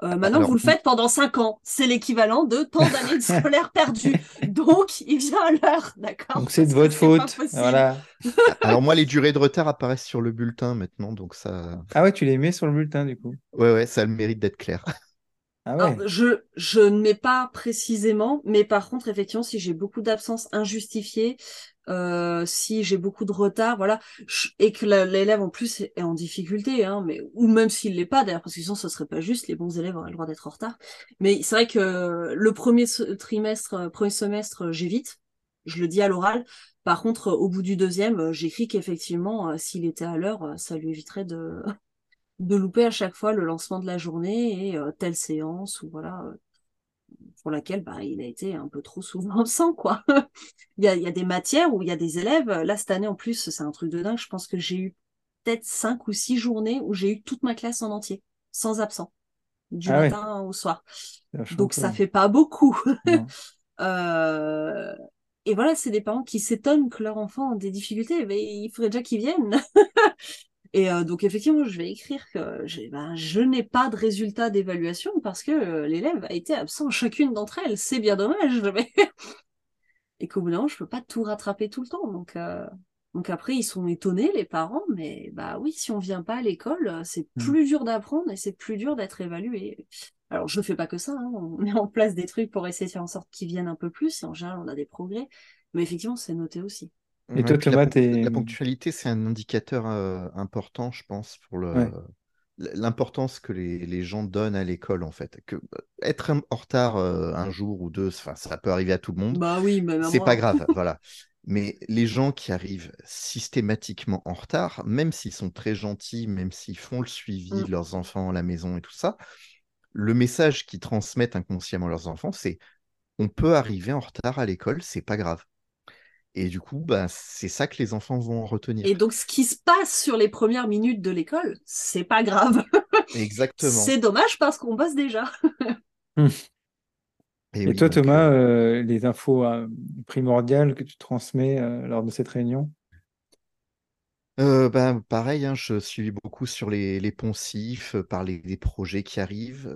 Euh, maintenant, vous le faites pendant 5 ans. C'est l'équivalent de tant d'années de scolaire perdues. Donc, il vient à l'heure, d'accord? Donc, c'est de votre faute. Voilà. Alors, moi, les durées de retard apparaissent sur le bulletin maintenant. Donc, ça. Ah ouais, tu les mets sur le bulletin, du coup. Ouais, ouais, ça a le mérite d'être clair. Ah je, je ne mets pas précisément, mais par contre, effectivement, si j'ai beaucoup d'absences injustifiées, euh, si j'ai beaucoup de retard, voilà, et que l'élève en plus est en difficulté, hein, mais ou même s'il l'est pas d'ailleurs, parce que sinon ce serait pas juste, les bons élèves auraient le droit d'être en retard. Mais c'est vrai que le premier trimestre, euh, premier semestre, j'évite, je le dis à l'oral. Par contre, au bout du deuxième, euh, j'écris qu'effectivement, s'il était à l'heure, ça lui éviterait de de louper à chaque fois le lancement de la journée et euh, telle séance ou voilà euh, pour laquelle bah, il a été un peu trop souvent absent quoi. il, y a, il y a des matières où il y a des élèves. Là cette année en plus c'est un truc de dingue. Je pense que j'ai eu peut-être cinq ou six journées où j'ai eu toute ma classe en entier sans absent du ah matin au soir. Donc ça fait pas beaucoup. euh... Et voilà, c'est des parents qui s'étonnent que leur enfant ait des difficultés, mais il faudrait déjà qu'ils viennent. Et euh, donc effectivement, je vais écrire que ben, je n'ai pas de résultat d'évaluation parce que euh, l'élève a été absent chacune d'entre elles. C'est bien dommage. Mais... et qu'au bout d'un moment, je peux pas tout rattraper tout le temps. Donc, euh, donc après, ils sont étonnés, les parents. Mais bah oui, si on vient pas à l'école, c'est mmh. plus dur d'apprendre et c'est plus dur d'être évalué. Alors je ne fais pas que ça. Hein. On met en place des trucs pour essayer de faire en sorte qu'ils viennent un peu plus. Et en général, on a des progrès. Mais effectivement, c'est noté aussi. Et toi, Thomas, la, ponctualité, c'est un indicateur euh, important, je pense, pour le, l'importance que les, gens donnent à l'école, en fait. Que, euh, être en retard euh, un jour ou deux, ça peut arriver à tout le monde. Bah oui, c'est pas grave, voilà. Mais les gens qui arrivent systématiquement en retard, même s'ils sont très gentils, même s'ils font le suivi mm. de leurs enfants à la maison et tout ça, le message qu'ils transmettent inconsciemment à leurs enfants, c'est on peut arriver en retard à l'école, c'est pas grave. Et du coup, bah, c'est ça que les enfants vont retenir. Et donc, ce qui se passe sur les premières minutes de l'école, c'est pas grave. Exactement. c'est dommage parce qu'on bosse déjà. Hum. Et, toi, Thomas, euh, euh, les infos euh, primordiales que tu transmets lors de cette réunion? Bah, pareil, hein, je suis beaucoup sur les, les poncifs, par les, projets qui arrivent.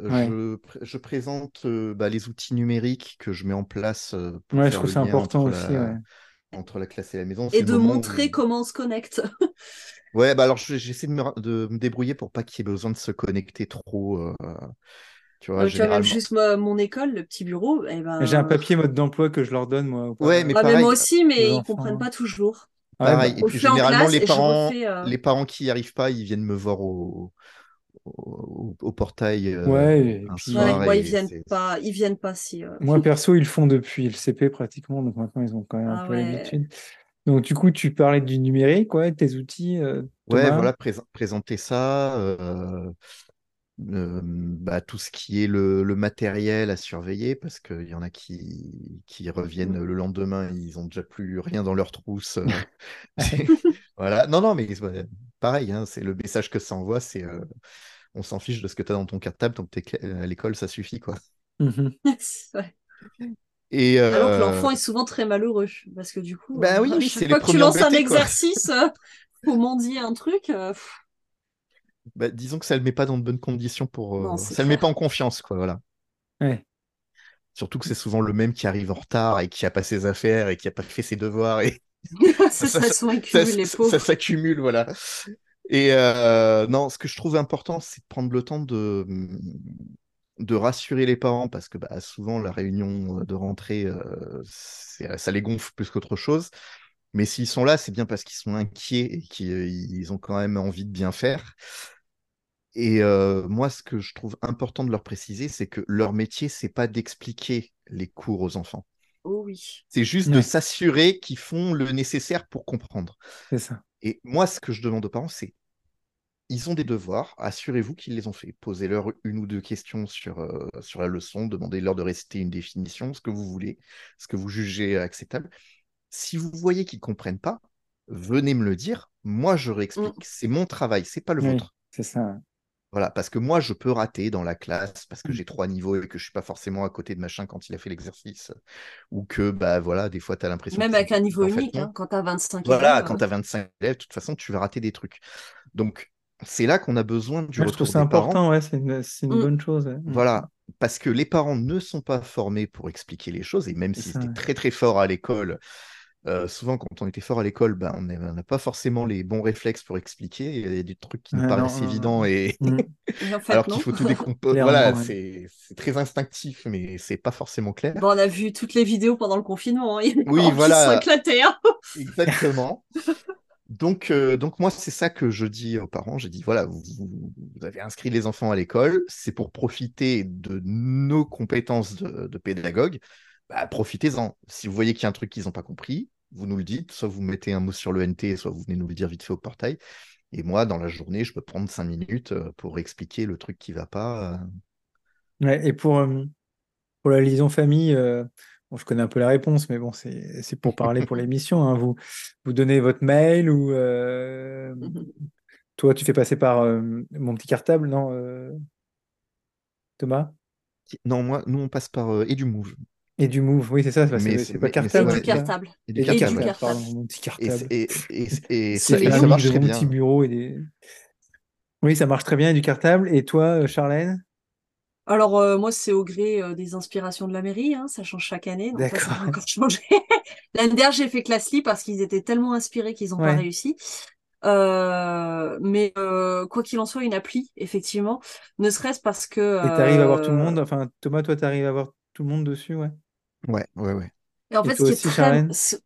Je, présente bah, les outils numériques que je mets en place. Pour ouais, je trouve c'est important aussi entre la classe et la maison. Et de montrer comment on se connecte. ouais, bah alors j'essaie de me, de me débrouiller pour pas qu'il y ait besoin de se connecter trop. Euh, tu vois, même juste mon école, le petit bureau. Eh ben... J'ai un papier mode d'emploi que je leur donne, moi. Ouais, mais, ah, moi aussi, mais ils comprennent pas toujours. Pareil. et puis généralement, les parents, euh, les parents qui n'y arrivent pas, ils viennent me voir au, au, portail. Euh, ouais, moi, ils viennent pas, ils viennent pas si. Euh, moi perso, ils le font depuis le CP pratiquement, donc maintenant ils ont quand même un ah peu l'habitude. Donc du coup, tu parlais du numérique, ouais, tes outils. Euh, ouais, voilà, présenter ça. bah, tout ce qui est le, matériel à surveiller, parce qu'il y en a qui, qui reviennent le lendemain, ils ont déjà plus rien dans leur trousse. voilà. Non, non, mais pareil, hein, c'est le message que ça envoie, c'est on s'en fiche de ce que tu as dans ton cartable, tant que tu es à l'école, ça suffit. quoi. Mhm. Et Alors que l'enfant est souvent très malheureux, parce que du coup, bah, oui, euh, chaque fois que tu lances un exercice euh, pour mendier un truc. Euh, bah, disons que ça ne le met pas dans de bonnes conditions pour. ça ne le met pas en confiance, quoi, voilà. Surtout que c'est souvent le même qui arrive en retard et qui a pas ses affaires et qui a pas fait ses devoirs et ça, ça, ça s'accumule, voilà. Et euh, non, ce que je trouve important, c'est de prendre le temps de, de rassurer les parents parce que bah, souvent la réunion de rentrée, euh, ça les gonfle plus qu'autre chose. Mais s'ils sont là, c'est bien parce qu'ils sont inquiets et qu'ils ont quand même envie de bien faire. Et euh, moi, ce que je trouve important de leur préciser, c'est que leur métier, c'est pas d'expliquer les cours aux enfants. Oh oui. C'est juste de s'assurer qu'ils font le nécessaire pour comprendre. C'est ça. Et moi, ce que je demande aux parents, c'est ils ont des devoirs, assurez-vous qu'ils les ont fait. Posez-leur une ou deux questions sur, euh, sur la leçon, demandez-leur de réciter une définition, ce que vous voulez, ce que vous jugez acceptable. Si vous voyez qu'ils ne comprennent pas, venez me le dire. Moi, je réexplique. Mmh. C'est mon travail, c'est pas le vôtre. C'est ça. Voilà, parce que moi, je peux rater dans la classe parce que mmh. j'ai trois niveaux et que je suis pas forcément à côté de machin quand il a fait l'exercice. Ou que, bah voilà, des fois, tu as l'impression. Même avec un niveau unique, hein, quand tu as 25 voilà, élèves. Voilà, quand tu as 25 élèves, de toute façon, tu vas rater des trucs. Donc, c'est là qu'on a besoin du retour je trouve c'est important, ouais, c'est une, une Mm. bonne chose. ouais. Mm. Voilà, parce que les parents ne sont pas formés pour expliquer les choses, et même C'est s'ils étaient ouais. très très forts à l'école, euh, souvent quand on était fort à l'école, ben, on n'a pas forcément les bons réflexes pour expliquer. Il y a des trucs qui nous non, paraissent évidents et Mm. Et en fait, alors qu'il faut tout décomposer. Voilà, ouais. c'est c'est très instinctif, mais c'est pas forcément clair. Bon, on a vu toutes les vidéos pendant le confinement. hein. Il y a des Oui, qui voilà. se sont éclatés. hein. Exactement. Donc, euh, donc moi, c'est ça que je dis aux parents. J'ai dit, voilà, vous, vous- vous avez inscrit les enfants à l'école, c'est pour profiter de nos compétences de, de pédagogue. Bah, profitez-en. Si vous voyez qu'il y a un truc qu'ils n'ont pas compris, vous nous le dites, soit vous mettez un mot sur le NT, soit vous venez nous le dire vite fait au portail. Et moi, dans la journée, je peux prendre cinq minutes euh, pour expliquer le truc qui va pas. euh. Ouais, et pour, euh, pour la liaison famille, euh, bon, je connais un peu la réponse, mais bon, c'est pour parler pour l'émission. hein. Vous, vous donnez votre mail ou euh, toi, tu fais passer par mon petit cartable, non, Thomas? Non, moi, nous, on passe par EduMove. Et du Move, oui, c'est ça, c'est pas cartable. Et du cartable. Et du du Et du cartable. Et, cartable. c'est- et, ça, marche de très mon bien. petit bureau et des... Oui, ça marche très bien, et du cartable. Et toi, euh, Charlène? Alors, euh, moi, c'est au gré euh, des inspirations de la mairie. hein, Ça change chaque année. Donc, là, ça D'accord. va encore changer. L'année dernière, j'ai fait Classly parce qu'ils étaient tellement inspirés qu'ils n'ont pas réussi. Euh, mais euh, quoi qu'il en soit, une appli, effectivement. Ne serait-ce parce que. Et t'arrives à voir tout le euh, monde, enfin, Thomas, toi, t'arrives à voir tout le monde dessus, ouais. Ouais, ouais, ouais. Et en Et fait, ce qui est très,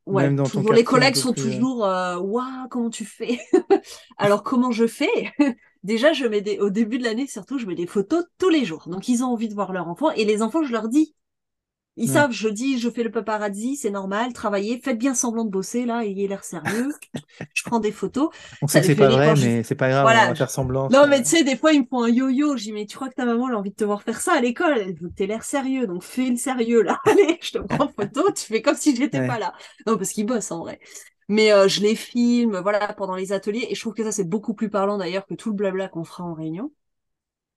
ouais, Même dans ton les collègues sont plus, euh, toujours, euh, waouh, comment tu fais? Alors, comment je fais? Déjà, je mets des, au début de l'année, surtout, je mets des photos tous les jours. Donc, ils ont envie de voir leur enfant. Et les enfants, je leur dis, ils Ouais. savent, je dis, je fais le paparazzi, c'est normal, travaillez, faites bien semblant de bosser, là, ayez l'air sérieux. Je prends des photos. On Ça sait que c'est pas vrai, je- mais c'est pas grave, Voilà, on va faire semblant. Non, mais tu sais, des fois, ils me font un yo-yo. Je dis, mais tu crois que ta maman, elle a envie de te voir faire ça à l'école? Elle veut que t'aies l'air sérieux. Donc, fais le sérieux, là. Allez, je te prends en photo. Tu fais comme si j'étais Ouais. pas là. Non, parce qu'ils bossent, en vrai. Mais euh, je les filme, voilà, pendant les ateliers. Et je trouve que ça, c'est beaucoup plus parlant, d'ailleurs, que tout le blabla qu'on fera en réunion.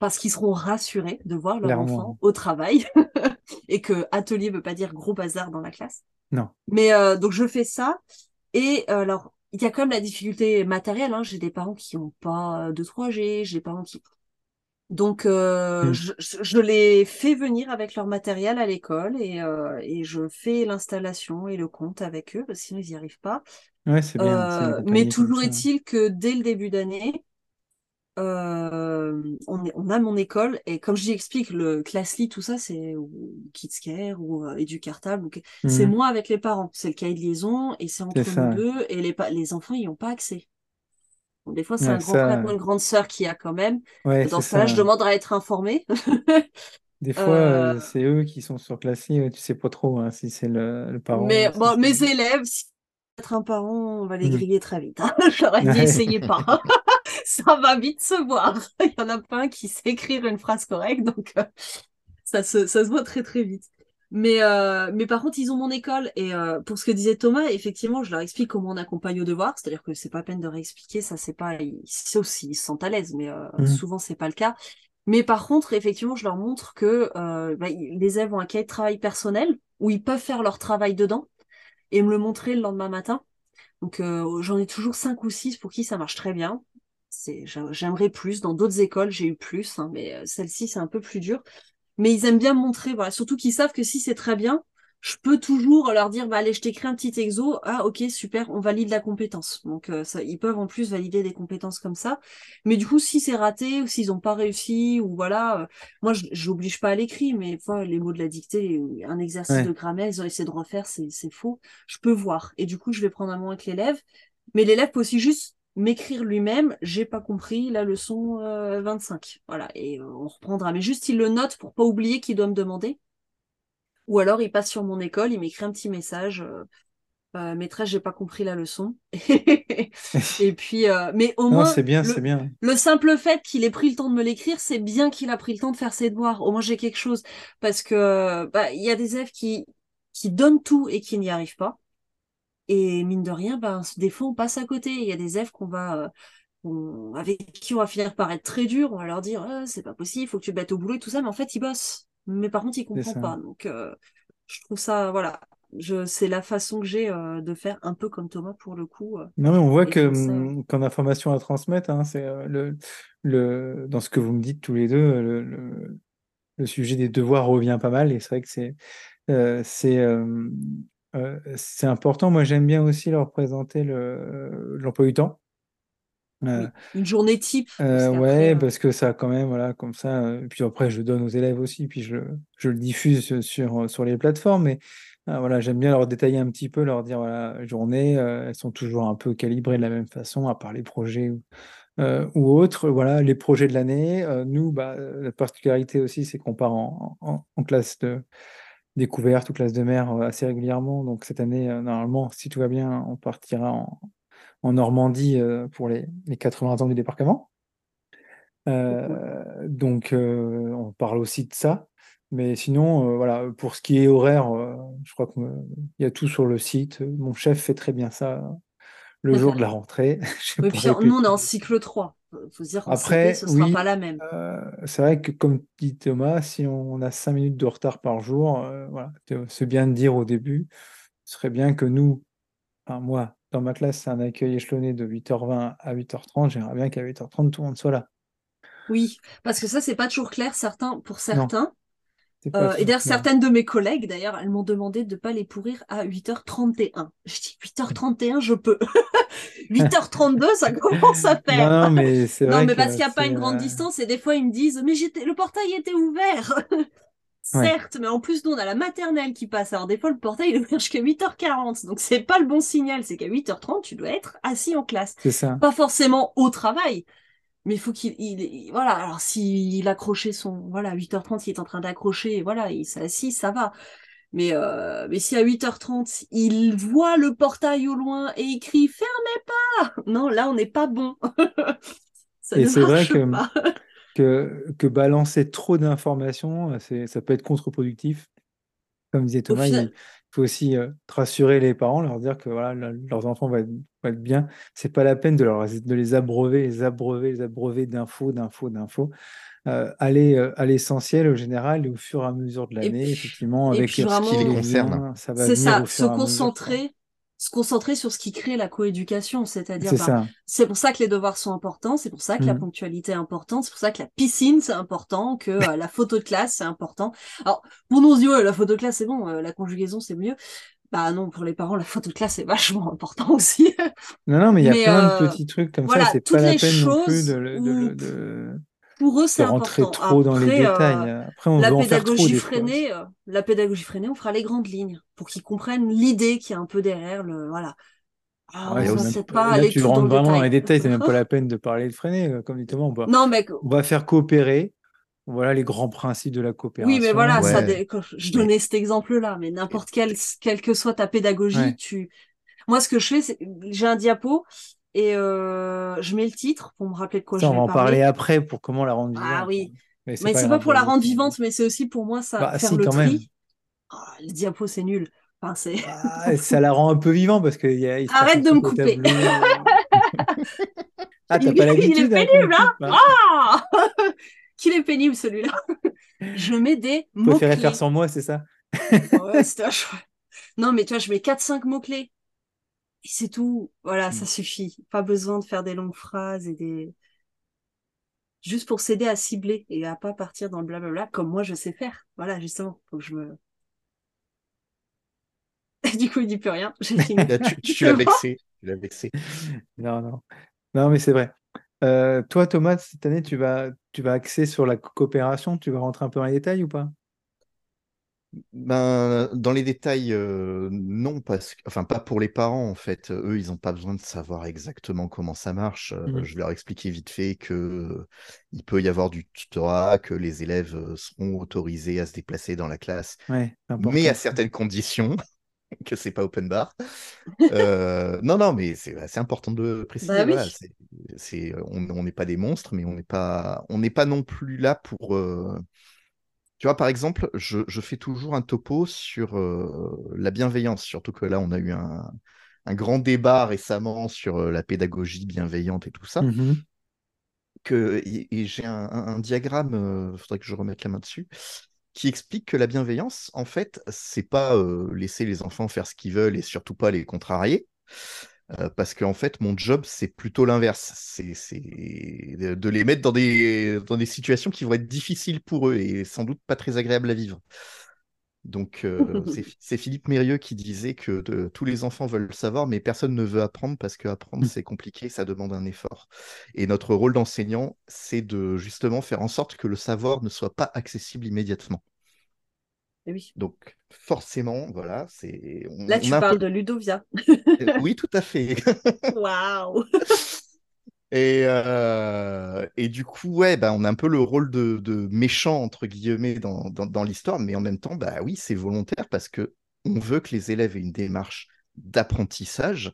Parce qu'ils seront rassurés de voir leur Clairement. enfant au travail. et que atelier veut pas dire gros bazar dans la classe. Non. Mais euh, donc, je fais ça. Et euh, alors, il y a quand même la difficulté matérielle. Hein. J'ai des parents qui n'ont pas de 3G, j'ai des parents qui... Donc, euh, Mm. je, les fais venir avec leur matériel à l'école et, et je fais l'installation et le compte avec eux, parce que sinon ils n'y arrivent pas. Ouais, c'est bien. mais toujours ça. est-il que dès le début d'année, euh, on, est- on a mon école et comme je explique, le Classly, tout ça, c'est ou Kidscare ou euh, Educartable. donc C'est moi avec les parents, c'est le cahier de liaison et c'est entre nous deux et les, les enfants, ils n'ont pas accès. Donc, des fois, c'est Ouais, un grand ça- frère ou une grande sœur qui a quand même. Ouais, Dans ce ça. je demande à être informée. Des fois, Euh, euh, c'est eux qui sont surclassés, ouais, tu sais pas trop hein, si c'est le, le parent. Mais bon, mes élèves, si être un parent, on va les Mhm. griller très vite. hein. J'aurais dit, essayez pas. Ça va vite se voir. Il y en a pas un qui sait écrire une phrase correcte, donc euh, ça se, ça se voit très très vite. Mais, euh, mais par contre, ils ont mon école. Et euh, pour ce que disait Thomas, effectivement, je leur explique comment on accompagne au devoir. C'est-à-dire que c'est pas peine de réexpliquer, ça c'est pas. ils- Sauf s'ils se sentent à l'aise, mais euh, Mhm. souvent c'est pas le cas. Mais par contre, effectivement, je leur montre que bah, ils- les élèves ont un cahier de travail personnel où ils peuvent faire leur travail dedans et me le montrer le lendemain matin. Donc j'en ai toujours cinq ou six pour qui ça marche très bien. J'aimerais plus. Dans d'autres écoles, j'ai eu plus, hein, mais euh, celle-ci, c'est un peu plus dur. Mais ils aiment bien montrer, voilà, surtout qu'ils savent que si c'est très bien, je peux toujours leur dire, bah allez, je t'écris un petit exo. Ah ok, super, on valide la compétence. Donc euh, ça, ils peuvent en plus valider des compétences comme ça. Mais du coup, si c'est raté ou s'ils n'ont pas réussi ou voilà, euh, moi je j'oblige pas à l'écrit, mais enfin, les mots de la dictée, euh, un exercice Ouais. de grammaire, ils ont essayé de refaire, c'est c'est faux. Je peux voir. Et du coup, je vais prendre un moment avec l'élève. Mais l'élève peut aussi juste m'écrire lui-même, j'ai pas compris la leçon euh, 25. Voilà, et euh, on reprendra. Mais juste, il le note pour pas oublier qu'il doit me demander. Ou alors, il passe sur mon école, il m'écrit un petit message. euh, euh, maîtresse, j'ai pas compris la leçon. et puis, euh, mais au Non, moins, c'est bien, le, c'est bien. le simple fait qu'il ait pris le temps de me l'écrire, c'est bien qu'il a pris le temps de faire ses devoirs. Au moins, j'ai quelque chose. Parce que bah, il y a des élèves qui, qui donnent tout et qui n'y arrivent pas. Et mine de rien, ben, des fois, on passe à côté. Il y a des élèves qu'on va, euh, on- avec qui on va finir par être très dur. On va leur dire, Ah, c'est pas possible, faut que tu te battes au boulot et tout ça. Mais en fait, ils bossent. Mais par contre, ils comprennent pas. Donc, euh, je trouve ça, voilà. je, c'est la façon que j'ai de faire un peu comme Thomas pour le coup. non, mais on voit que hum, qu'on a formation à transmettre, hein, c'est le, le, dans ce que vous me dites tous les deux, le, le, sujet des devoirs revient pas mal et c'est vrai que c'est c'est c'est important. Moi, j'aime bien aussi leur présenter l'emploi du temps. Une journée type. Euh, ouais, parce que ça, quand même, voilà, comme ça. puis après, je donne aux élèves aussi, puis je, je le diffuse sur, sur les plateformes. Mais voilà, j'aime bien leur détailler un petit peu, leur dire, voilà, journée, elles sont toujours un peu calibrées de la même façon, à part les projets ou, ou autres. Voilà, les projets de l'année. nous, bah, la particularité aussi, c'est qu'on part en, en, classe de découverte ou classe de mer assez régulièrement. Donc cette année, normalement, si tout va bien, on partira en, en Normandie euh, pour les, les, 80 ans du débarquement. Euh, donc, euh, on parle aussi de ça. Mais sinon, voilà, pour ce qui est horaire, je crois qu'il y a tout sur le site. Mon chef fait très bien ça le jour de la rentrée. oui, puis nous, on est en cycle 3. Il faut se dire Après, ce ne sera pas la même. c'est vrai que, comme dit Thomas, si on a 5 minutes de retard par jour, voilà, c'est bien de dire au début, ce serait bien que nous, enfin, moi, dans ma classe, c'est un accueil échelonné de 8h20 à 8h30. J'aimerais bien qu'à 8h30, tout le monde soit là. Oui, parce que ça, c'est pas toujours clair certains, pour certains. Euh, et d'ailleurs, certaines de mes collègues, d'ailleurs, elles m'ont demandé de ne pas les pourrir à 8h31. Je dis 8h31, je peux. 8h32, ça commence à faire. Non, mais c'est vrai. Non, mais parce qu'il n'y a pas une grande euh, distance et des fois, ils me disent, mais le portail était ouvert. Certes, mais en plus, nous, on a la maternelle qui passe. Alors, des fois, le portail, il est ouvert jusqu'à 8h40. Donc, c'est pas le bon signal. C'est qu'à 8h30, tu dois être assis en classe. C'est ça. Pas forcément au travail. Mais il faut qu'il, il, voilà. Alors, s'il accrochait son, voilà, 8h30, il est en train d'accrocher, voilà, il s'est assis, ça va. Mais, euh, mais si à 8h30, il voit le portail au loin et il crie, fermez pas! Non, là, on n'est pas bon. ça et c'est vrai que, que, que balancer trop d'informations, ça peut être contre-productif. Comme disait Thomas, il faut aussi euh, rassurer les parents, leur dire que voilà, leurs enfants vont être, vont être bien. C'est pas la peine de, leur, de les abreuver, les abreuver, les abreuver d'infos, d'infos, d'infos. Euh, aller euh, à l'essentiel au général et au fur et à mesure de l'année, effectivement, avec ce qui les concerne. C'est ça, se concentrer se concentrer sur ce qui crée la coéducation, c'est-à-dire bah, c'est pour ça que les devoirs sont importants, c'est pour ça que la mmh. ponctualité est importante, c'est pour ça que la piscine c'est important, que euh, la photo de classe c'est important. Alors pour nos yeux, la photo de classe c'est bon, euh, la conjugaison c'est mieux. Bah non, pour les parents, la photo de classe c'est vachement important aussi. non, non, mais il y a plein de euh, petits trucs comme ça, c'est pas la peine non plus de pour eux, c'est important. trop dans les détails. Euh, Après, on la pédagogie freinée, euh, la pédagogie freinée, on fera les grandes lignes pour qu'ils comprennent l'idée qui est un peu derrière le, voilà. Ah, pas là, tu rentres vraiment dans les détails, c'est même pas la peine de parler de freiner, euh, comme dit Thomas. On va, non, mais... on va faire coopérer. Voilà les grands principes de la coopération. Oui, mais voilà, ça, je donnais cet exemple-là, mais n'importe quel, quelle que soit ta pédagogie, tu. Moi, ce que je fais, c'est j'ai un diapo et euh, je mets le titre pour me rappeler de quoi je vais On va en parler après pour comment la rendre vivante. Ah oui. Mais c'est pas, pas, pour la rendre vivante, mais c'est aussi pour moi ça bah, faire le tri. Oh, le diapo, c'est nul. Enfin, ah, ça la rend un peu vivant parce que y a, Arrête de me couper. ah, t'as pas l'habitude. Il est pénible, hein Ah Qu'il est pénible celui-là. je mets des mots. Tu préférais faire sans moi, c'est ça? Ouais, c'était Non, mais tu vois, je mets 4-5 mots-clés. Et c'est tout. Voilà, ça mmh. suffit. Pas besoin de faire des longues phrases et des. Juste pour s'aider à cibler et à pas partir dans le blablabla comme moi je sais faire. Voilà, justement. Faut que je me. du coup, il dit plus rien. J'ai fini. tu, l'as vexé. Tu l'as vexé. Non, non. Non, mais c'est vrai. Euh, toi, Thomas, cette année, tu vas, tu vas axer sur la coopération. Tu vas rentrer un peu dans les détails ou pas? Ben, dans les détails, euh, non, parce que, enfin, pas pour les parents, en fait. Eux, ils n'ont pas besoin de savoir exactement comment ça marche. Euh, mmh. Je leur expliquer vite fait que euh, il peut y avoir du tutorat, que les élèves seront autorisés à se déplacer dans la classe, mais à certaines conditions, que c'est pas open bar. non, non, mais c'est assez important de préciser. Bah on n'est pas des monstres, mais on n'est pas, on n'est pas non plus là pour tu vois, par exemple, je, fais toujours un topo sur euh, la bienveillance, surtout que là, on a eu un, grand débat récemment sur euh, la pédagogie bienveillante et tout ça. Mmh que, et, j'ai un, diagramme, il euh, faudrait que je remette la main dessus, qui explique que la bienveillance, en fait, c'est pas laisser les enfants faire ce qu'ils veulent et surtout pas les contrarier. Parce qu'en fait, mon job, c'est plutôt l'inverse. C'est de les mettre dans des, dans des situations qui vont être difficiles pour eux et sans doute pas très agréables à vivre. Donc, euh, c'est Philippe Mérieux qui disait que tous les enfants veulent savoir, mais personne ne veut apprendre parce qu'apprendre, mmh. c'est compliqué, ça demande un effort. Et notre rôle d'enseignant, c'est de justement faire en sorte que le savoir ne soit pas accessible immédiatement. Eh oui. Donc, forcément, voilà, c'est. Là, tu parles de Ludovia. oui, tout à fait. Waouh et, euh, et, du coup, ouais, bah, on a un peu le rôle de, méchant, entre guillemets, dans, dans, l'histoire, mais en même temps, bah oui, c'est volontaire parce que on veut que les élèves aient une démarche d'apprentissage.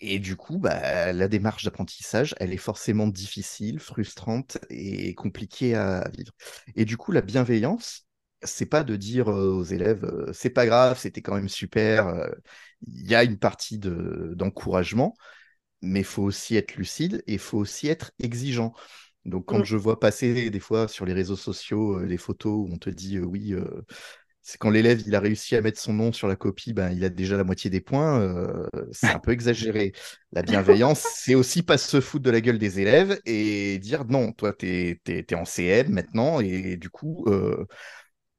Et du coup, bah, la démarche d'apprentissage, elle est forcément difficile, frustrante et compliquée à vivre. Et du coup, la bienveillance, c'est pas de dire aux élèves, c'est pas grave, c'était quand même super. Il y a une partie d'encouragement, mais il faut aussi être lucide et il faut aussi être exigeant. Donc, quand mmh. je vois passer des fois sur les réseaux sociaux les photos où on te dit oui, c'est quand l'élève il a réussi à mettre son nom sur la copie, ben, il a déjà la moitié des points, c'est un peu exagéré. La bienveillance, c'est aussi pas se foutre de la gueule des élèves et dire non, toi, tu es, en CM maintenant et du coup,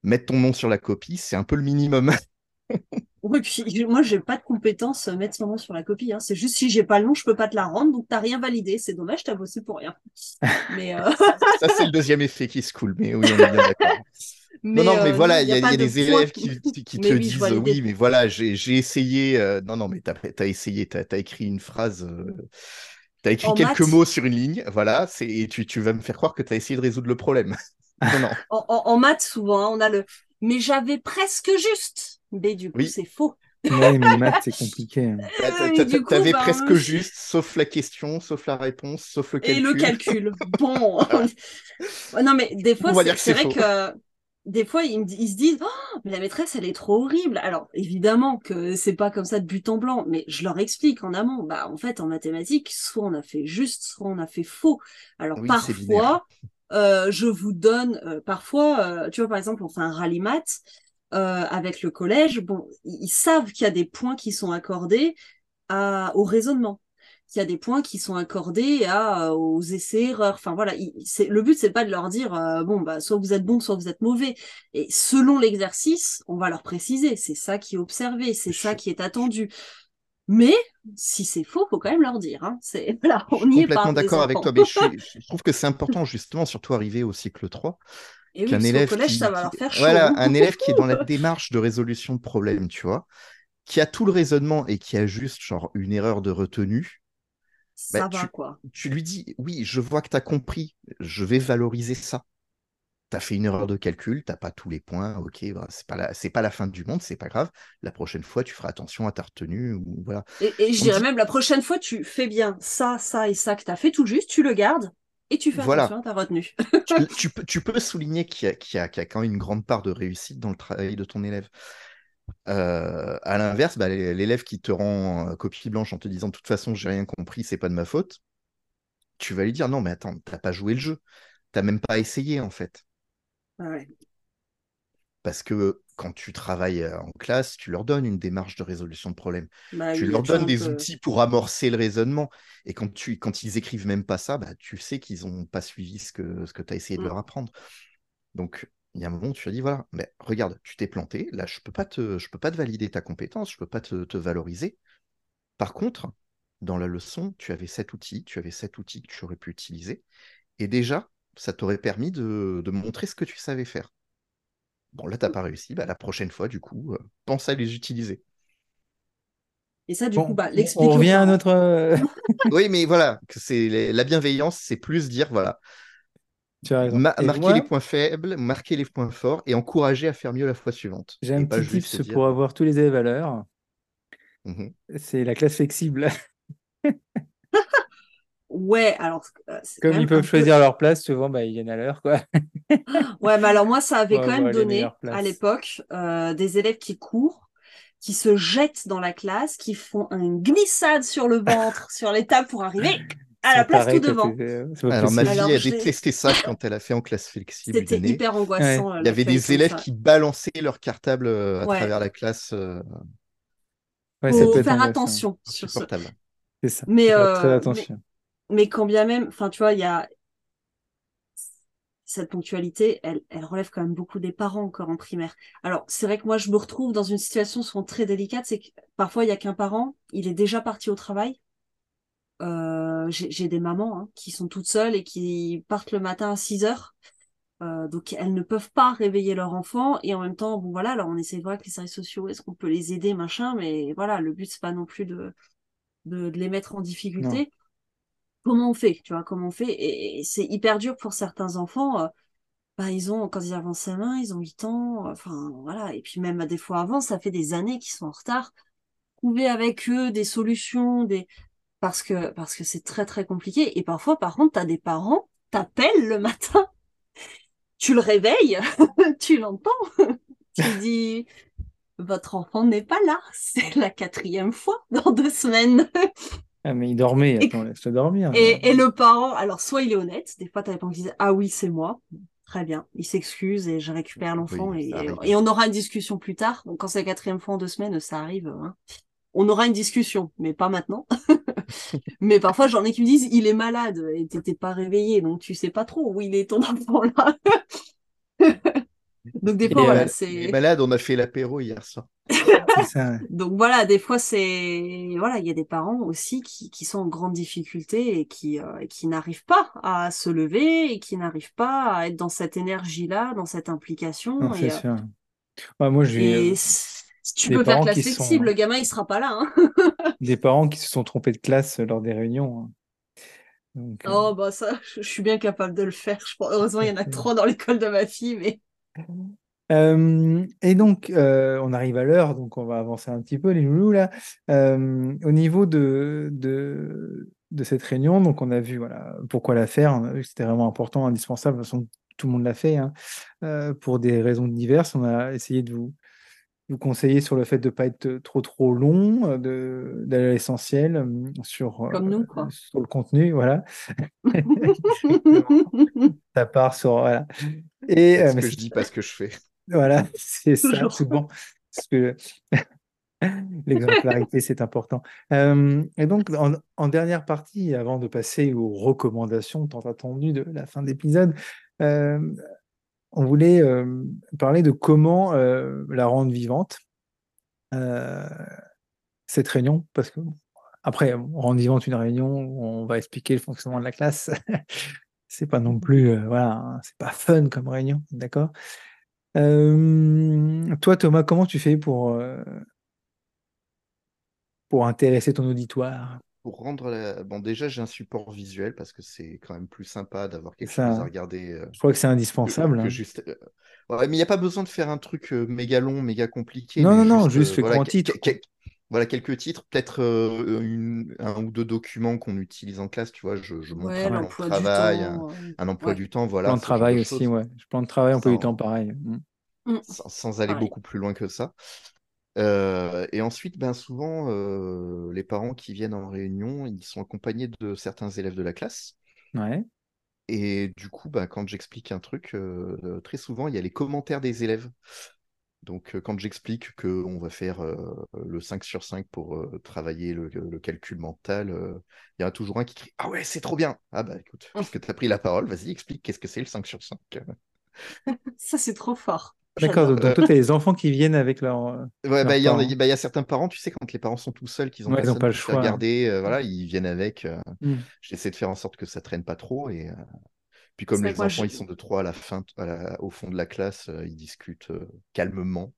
mettre ton nom sur la copie, c'est un peu le minimum. Oui, puis moi, j'ai pas de compétence à mettre son nom sur la copie. Hein. C'est juste si j'ai pas le nom, je peux pas te la rendre, donc t'as rien validé. C'est dommage, t'as bossé pour rien. Mais euh, ça, c'est le deuxième effet qui se coule. Mais oui, on est bien d'accord. non, non, mais euh, voilà, il y, a, des élèves qui, te disent oui, mais voilà, j'ai essayé. Euh, non, non, mais t'as as essayé, t'as as écrit une phrase. Tu as écrit quelques mots sur une ligne, voilà, et tu, tu vas me faire croire que tu as essayé de résoudre le problème. Non. En, maths, souvent, hein, on a le mais j'avais presque juste. Mais du coup, c'est faux. Oui, mais maths, c'est compliqué. Hein. Tu avais bah, presque juste, sauf la question, sauf la réponse, sauf le calcul. Et le calcul. Bon. non, mais des fois, c'est vrai que des fois, ils, se disent oh, mais la maîtresse, elle est trop horrible. Alors, évidemment que c'est pas comme ça de but en blanc, mais je leur explique en amont. Bah, en fait, en mathématiques, soit on a fait juste, soit on a fait faux. Alors, parfois, euh, je vous donne euh, parfois, euh, tu vois, par exemple, on fait un rallye maths avec le collège. Bon, ils, savent qu'il y a des points qui sont accordés à, au raisonnement qu'il y a des points qui sont accordés à, aux essais-erreurs. Enfin voilà, c'est, le but c'est pas de leur dire bon bah soit vous êtes bon, soit vous êtes mauvais. Et selon l'exercice, on va leur préciser. C'est ça qui est observé, c'est ça qui est attendu. Mais si c'est faux, faut quand même leur dire. Hein. C'est voilà, on y est complètement d'accord avec toi, mais je, trouve que c'est important justement, surtout arrivé au cycle 3. Et oui, élève au collège, qui, ça va leur faire chaud. Voilà, un élève qui est dans la démarche de résolution de problème, tu vois, qui a tout le raisonnement et qui a juste genre une erreur de retenue. Ça bah, va tu, quoi. Tu lui dis, oui, je vois que tu as compris, je vais valoriser ça tu as fait une erreur de calcul, tu n'as pas tous les points, ok, bah, c'est pas, la, pas la fin du monde, c'est pas grave. La prochaine fois, tu feras attention à ta retenue. Ou, voilà. Et, je dirais même, la prochaine fois, tu fais bien ça, ça et ça que tu as fait tout juste, tu le gardes et tu fais attention à ta retenue. tu, peux, tu, peux, souligner qu'il y, a, quand même une grande part de réussite dans le travail de ton élève. Euh, à l'inverse, bah, l'élève qui te rend euh, copie blanche en te disant de toute façon, j'ai rien compris, c'est pas de ma faute, tu vas lui dire non, mais attends, t'as pas joué le jeu, t'as même pas essayé en fait. Parce que quand tu travailles euh, en classe, tu leur donnes une démarche de résolution de problème. Bah tu leur donnes des outils pour amorcer le raisonnement. Et quand, tu, quand ils écrivent même pas ça, bah, tu sais qu'ils n'ont pas suivi ce que, ce que tu as essayé de mmh. leur apprendre. Donc, il y a un moment où tu as dit, voilà, mais regarde, tu t'es planté, là, je ne peux, pas te, je peux pas te valider ta compétence, je ne peux pas te, te, valoriser. Par contre, dans la leçon, tu avais cet outil, tu avais cet outil que tu aurais pu utiliser. Et déjà, ça t'aurait permis de, montrer ce que tu savais faire. Bon, là, tu n'as pas réussi. Bah, la prochaine fois, du coup, euh, pense à les utiliser. Et ça, du coup, bah, On revient à notre. Euh, oui, mais voilà, c'est la bienveillance, c'est plus dire, voilà. Tu as raison. marquer les points faibles, marquer les points forts et encourager à faire mieux la fois suivante. J'ai un petit tips pour avoir tous les élèves à l'heure. Mmh c'est la classe flexible. Ouais, alors. Euh, Comme ils peuvent choisir leur place, souvent, bah, ils viennent à l'heure, quoi. ouais, mais alors moi, ça avait quand même donné, à l'époque, euh, des élèves qui courent, qui se jettent dans la classe, qui font une glissade sur le ventre, sur les tables pour arriver à la place tout devant. Alors ma fille a détesté ça quand elle a fait en classe flexible. C'était hyper angoissant. Il y avait des élèves qui balançaient leur cartable à travers la classe. Ouais, Faut faire attention sur ce. C'est ça. Mais, euh, mais, quand bien même, enfin tu vois, il y a cette ponctualité, elle, elle relève quand même beaucoup des parents encore en primaire. Alors c'est vrai que moi je me retrouve dans une situation souvent très délicate, c'est que parfois il y a qu'un parent, il est déjà parti au travail. Euh, j'ai des mamans hein, qui sont toutes seules et qui partent le matin à 6 heures. Euh, donc elles ne peuvent pas réveiller leur enfant et en même temps bon voilà alors on essaie de voir avec les services sociaux est-ce qu'on peut les aider machin mais voilà le but c'est pas non plus de de, les mettre en difficulté. Comment on fait, tu vois, comment on fait Et, c'est hyper dur pour certains enfants. Euh, bah, ils ont, quand ils avancent sa main, ils ont 8 ans, enfin voilà, et puis même des fois avant, ça fait des années qu'ils sont en retard. Trouver avec eux des solutions, des parce que parce que c'est très très compliqué. Et parfois, par contre, tu as des parents, t'appelles le matin, tu le réveilles, tu l'entends, tu dis votre enfant n'est pas là. C'est la quatrième fois dans deux semaines. Ah, mais il dormait, attends, laisse-le dormir. Et, le parent, alors soit il est honnête, des fois tu as des parents qui disent Ah oui, c'est moi. Très bien, il s'excuse et je récupère l'enfant et, et, on aura une discussion plus tard. Donc quand c'est la quatrième fois en deux semaines, ça arrive. Hein. On aura une discussion, mais pas maintenant. mais parfois j'en ai qui me disent il est malade et t'étais pas réveillé, donc tu sais pas trop où il est ton enfant là. Donc des fois, voilà, c'est. malade, on a fait l'apéro hier soir. Donc voilà, des fois, c'est. Voilà, il y a des parents aussi qui, qui sont en grande difficulté et qui, euh, qui n'arrivent pas à se lever et qui n'arrivent pas à être dans cette énergie-là, dans cette implication. c'est euh, sûr. moi, je vais... si tu peux faire classe flexible, le gamin, il sera pas là. Hein. des parents qui se sont trompés de classe lors des réunions. Hein. Euh, oh, bah ça, je, suis bien capable de le faire. Je... Heureusement, il y en a trois dans l'école de ma fille, mais. Euh, et donc, euh, on arrive à l'heure, donc on va avancer un petit peu, les loulous, là. Euh, au niveau de, de, cette réunion, donc on a vu voilà, pourquoi la faire, c'était vraiment important, indispensable, de toute façon, tout le monde l'a fait, hein, pour des raisons diverses. On a essayé de vous, vous conseiller sur le fait de ne pas être trop trop long, d'aller à l'essentiel sur, sur le contenu, voilà. Ça part sur... Voilà. Et, ce que je dis, pas ce que je fais. Voilà, c'est ça, souvent. Parce que l'exemplarité, c'est important. Euh, et donc, en, dernière partie, avant de passer aux recommandations tant attendues de la fin d'épisode, euh, on voulait euh, parler de comment la rendre vivante, cette réunion, parce que après, rendre vivante une réunion, on va expliquer le fonctionnement de la classe. c'est pas non plus, voilà, hein, c'est pas fun comme réunion, d'accord? Toi, Thomas, comment tu fais pour, pour intéresser ton auditoire? Pour rendre Bon, déjà, j'ai un support visuel parce que c'est quand même plus sympa d'avoir quelque chose à regarder. Je crois que c'est indispensable. Hein. juste... mais il n'y a pas besoin de faire un truc méga long, méga compliqué. Non, non, non, juste, le grand titre. Voilà quelques titres, peut-être un ou deux documents qu'on utilise en classe, tu vois, je, je montre un de travail, un, emploi du temps, voilà. Plan de travail aussi, ouais. Plan de travail, emploi du temps, pareil. Mmh. Mmh. Sans, aller beaucoup plus loin que ça. Et ensuite, ben, souvent, les parents qui viennent en réunion, ils sont accompagnés de certains élèves de la classe. Ouais. Et du coup, ben, quand j'explique un truc, très souvent, il y a les commentaires des élèves. Donc, quand j'explique qu'on va faire le 5 sur 5 pour travailler le, calcul mental, il y en a toujours un qui crie Ah ouais, c'est trop bien Ah bah écoute, puisque tu as pris la parole, vas-y, explique qu'est-ce que c'est le 5 sur 5. Ça, c'est trop fort. D'accord, donc, toi, tu as les enfants qui viennent avec leur. Euh, ouais, bah, il y, bah, y, a certains parents, tu sais, quand les parents sont tout seuls, qu'ils ont, ouais, pas le choix. Garder, euh, voilà, ils viennent avec. Euh, mmh. J'essaie de faire en sorte que ça traîne pas trop. Et puis, comme les enfants, ils sont de trois à la fin, au fond de la classe, ils discutent calmement.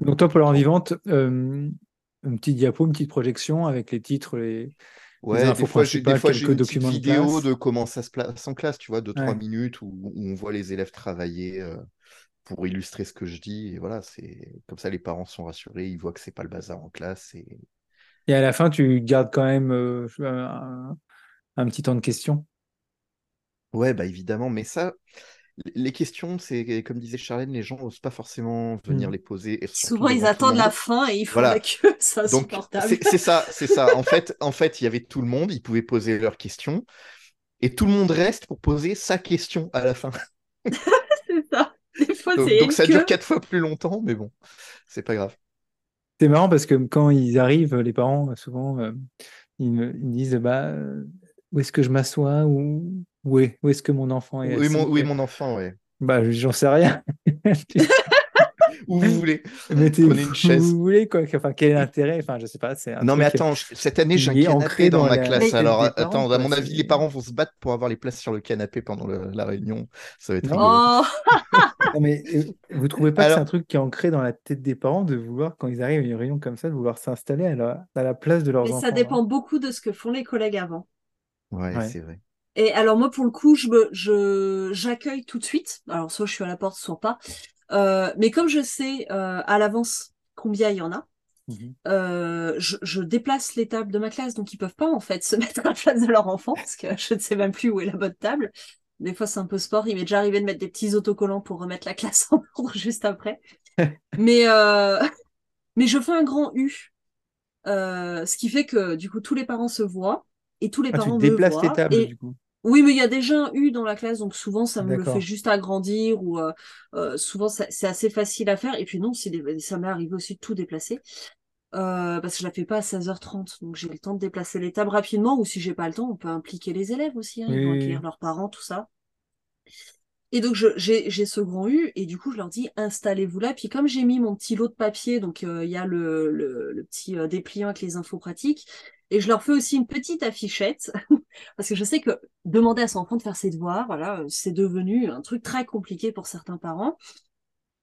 Donc, toi, pour leur vivante, une petite diapo, une petite projection avec les titres, les. Ouais, des fois, j'ai des fois, quelques une vidéo de, comment ça se place en classe, tu vois, de trois minutes où, où, on voit les élèves travailler pour illustrer ce que je dis. Et voilà, c'est comme ça, les parents sont rassurés, ils voient que c'est pas le bazar en classe. Et, et à la fin, tu gardes quand même euh, un, petit temps de questions? Ouais, bah évidemment, mais ça, les questions, c'est comme disait Charlène, les gens n'osent pas forcément venir mm. les poser. Et Souvent, ils attendent la fin et ils font la queue, c'est insupportable. C'est ça, c'est ça. En fait, en fait, il y avait tout le monde, ils pouvaient poser leurs questions, et tout le monde reste pour poser sa question à la fin. c'est ça. Fois, donc, donc ça dure quatre fois plus longtemps, mais bon, c'est pas grave. C'est marrant parce que quand ils arrivent, les parents, souvent, euh, ils, me, disent bah, où est-ce que je m'assois ou où est, où est-ce que mon enfant est Oui, mon, oui, mon enfant, oui. Bah, j'en sais rien. où vous voulez. Mettez une chaise. Où vous voulez, quoi. Enfin, quel est l'intérêt? Enfin, je sais pas. non, mais attends, cette année, j'ai un canapé dans, ma classe. Alors, attends, à mon avis, les parents vont se battre pour avoir les places sur le canapé pendant la réunion. Ça va être. Oh non, mais euh, vous trouvez pas que c'est un truc qui est ancré dans la tête des parents de vouloir, quand ils arrivent à une réunion comme ça, de vouloir s'installer à, la... à la place de leurs enfants Mais ça dépend hein beaucoup de ce que font les collègues avant. Ouais, c'est vrai. Et alors moi, pour le coup, je je j'accueille tout de suite. Alors soit je suis à la porte, soit pas. Euh, mais comme je sais euh, à l'avance combien il y en a, mhm. euh, je, je, déplace les tables de ma classe, donc ils peuvent pas en fait se mettre à la place de leur enfant parce que je ne sais même plus où est la bonne table. Des fois, c'est un peu sport. Il m'est déjà arrivé de mettre des petits autocollants pour remettre la classe en ordre juste après. mais mais je fais un grand U, ce qui fait que du coup tous les parents se voient et tous les ah, parents tu me voient. tables, du coup. Oui, mais il y a déjà un U dans la classe, donc souvent ça me le fait juste agrandir ou euh, euh, souvent c'est assez facile à faire. Et puis non, ça m'est arrivé aussi de tout déplacer. Euh, parce que je la fais pas à 16h30, donc j'ai le temps de déplacer les tables rapidement, ou si j'ai pas le temps, on peut impliquer les élèves aussi, hein, ils vont accueillir leurs parents, tout ça. Et donc j'ai ce grand U, et du coup je leur dis installez-vous là. Puis comme j'ai mis mon petit lot de papier, donc il y a le, le petit dépliant avec les infos pratiques, et je leur fais aussi une petite affichette, parce que je sais que demander à son enfant de faire ses devoirs, voilà, euh, c'est devenu un truc très compliqué pour certains parents.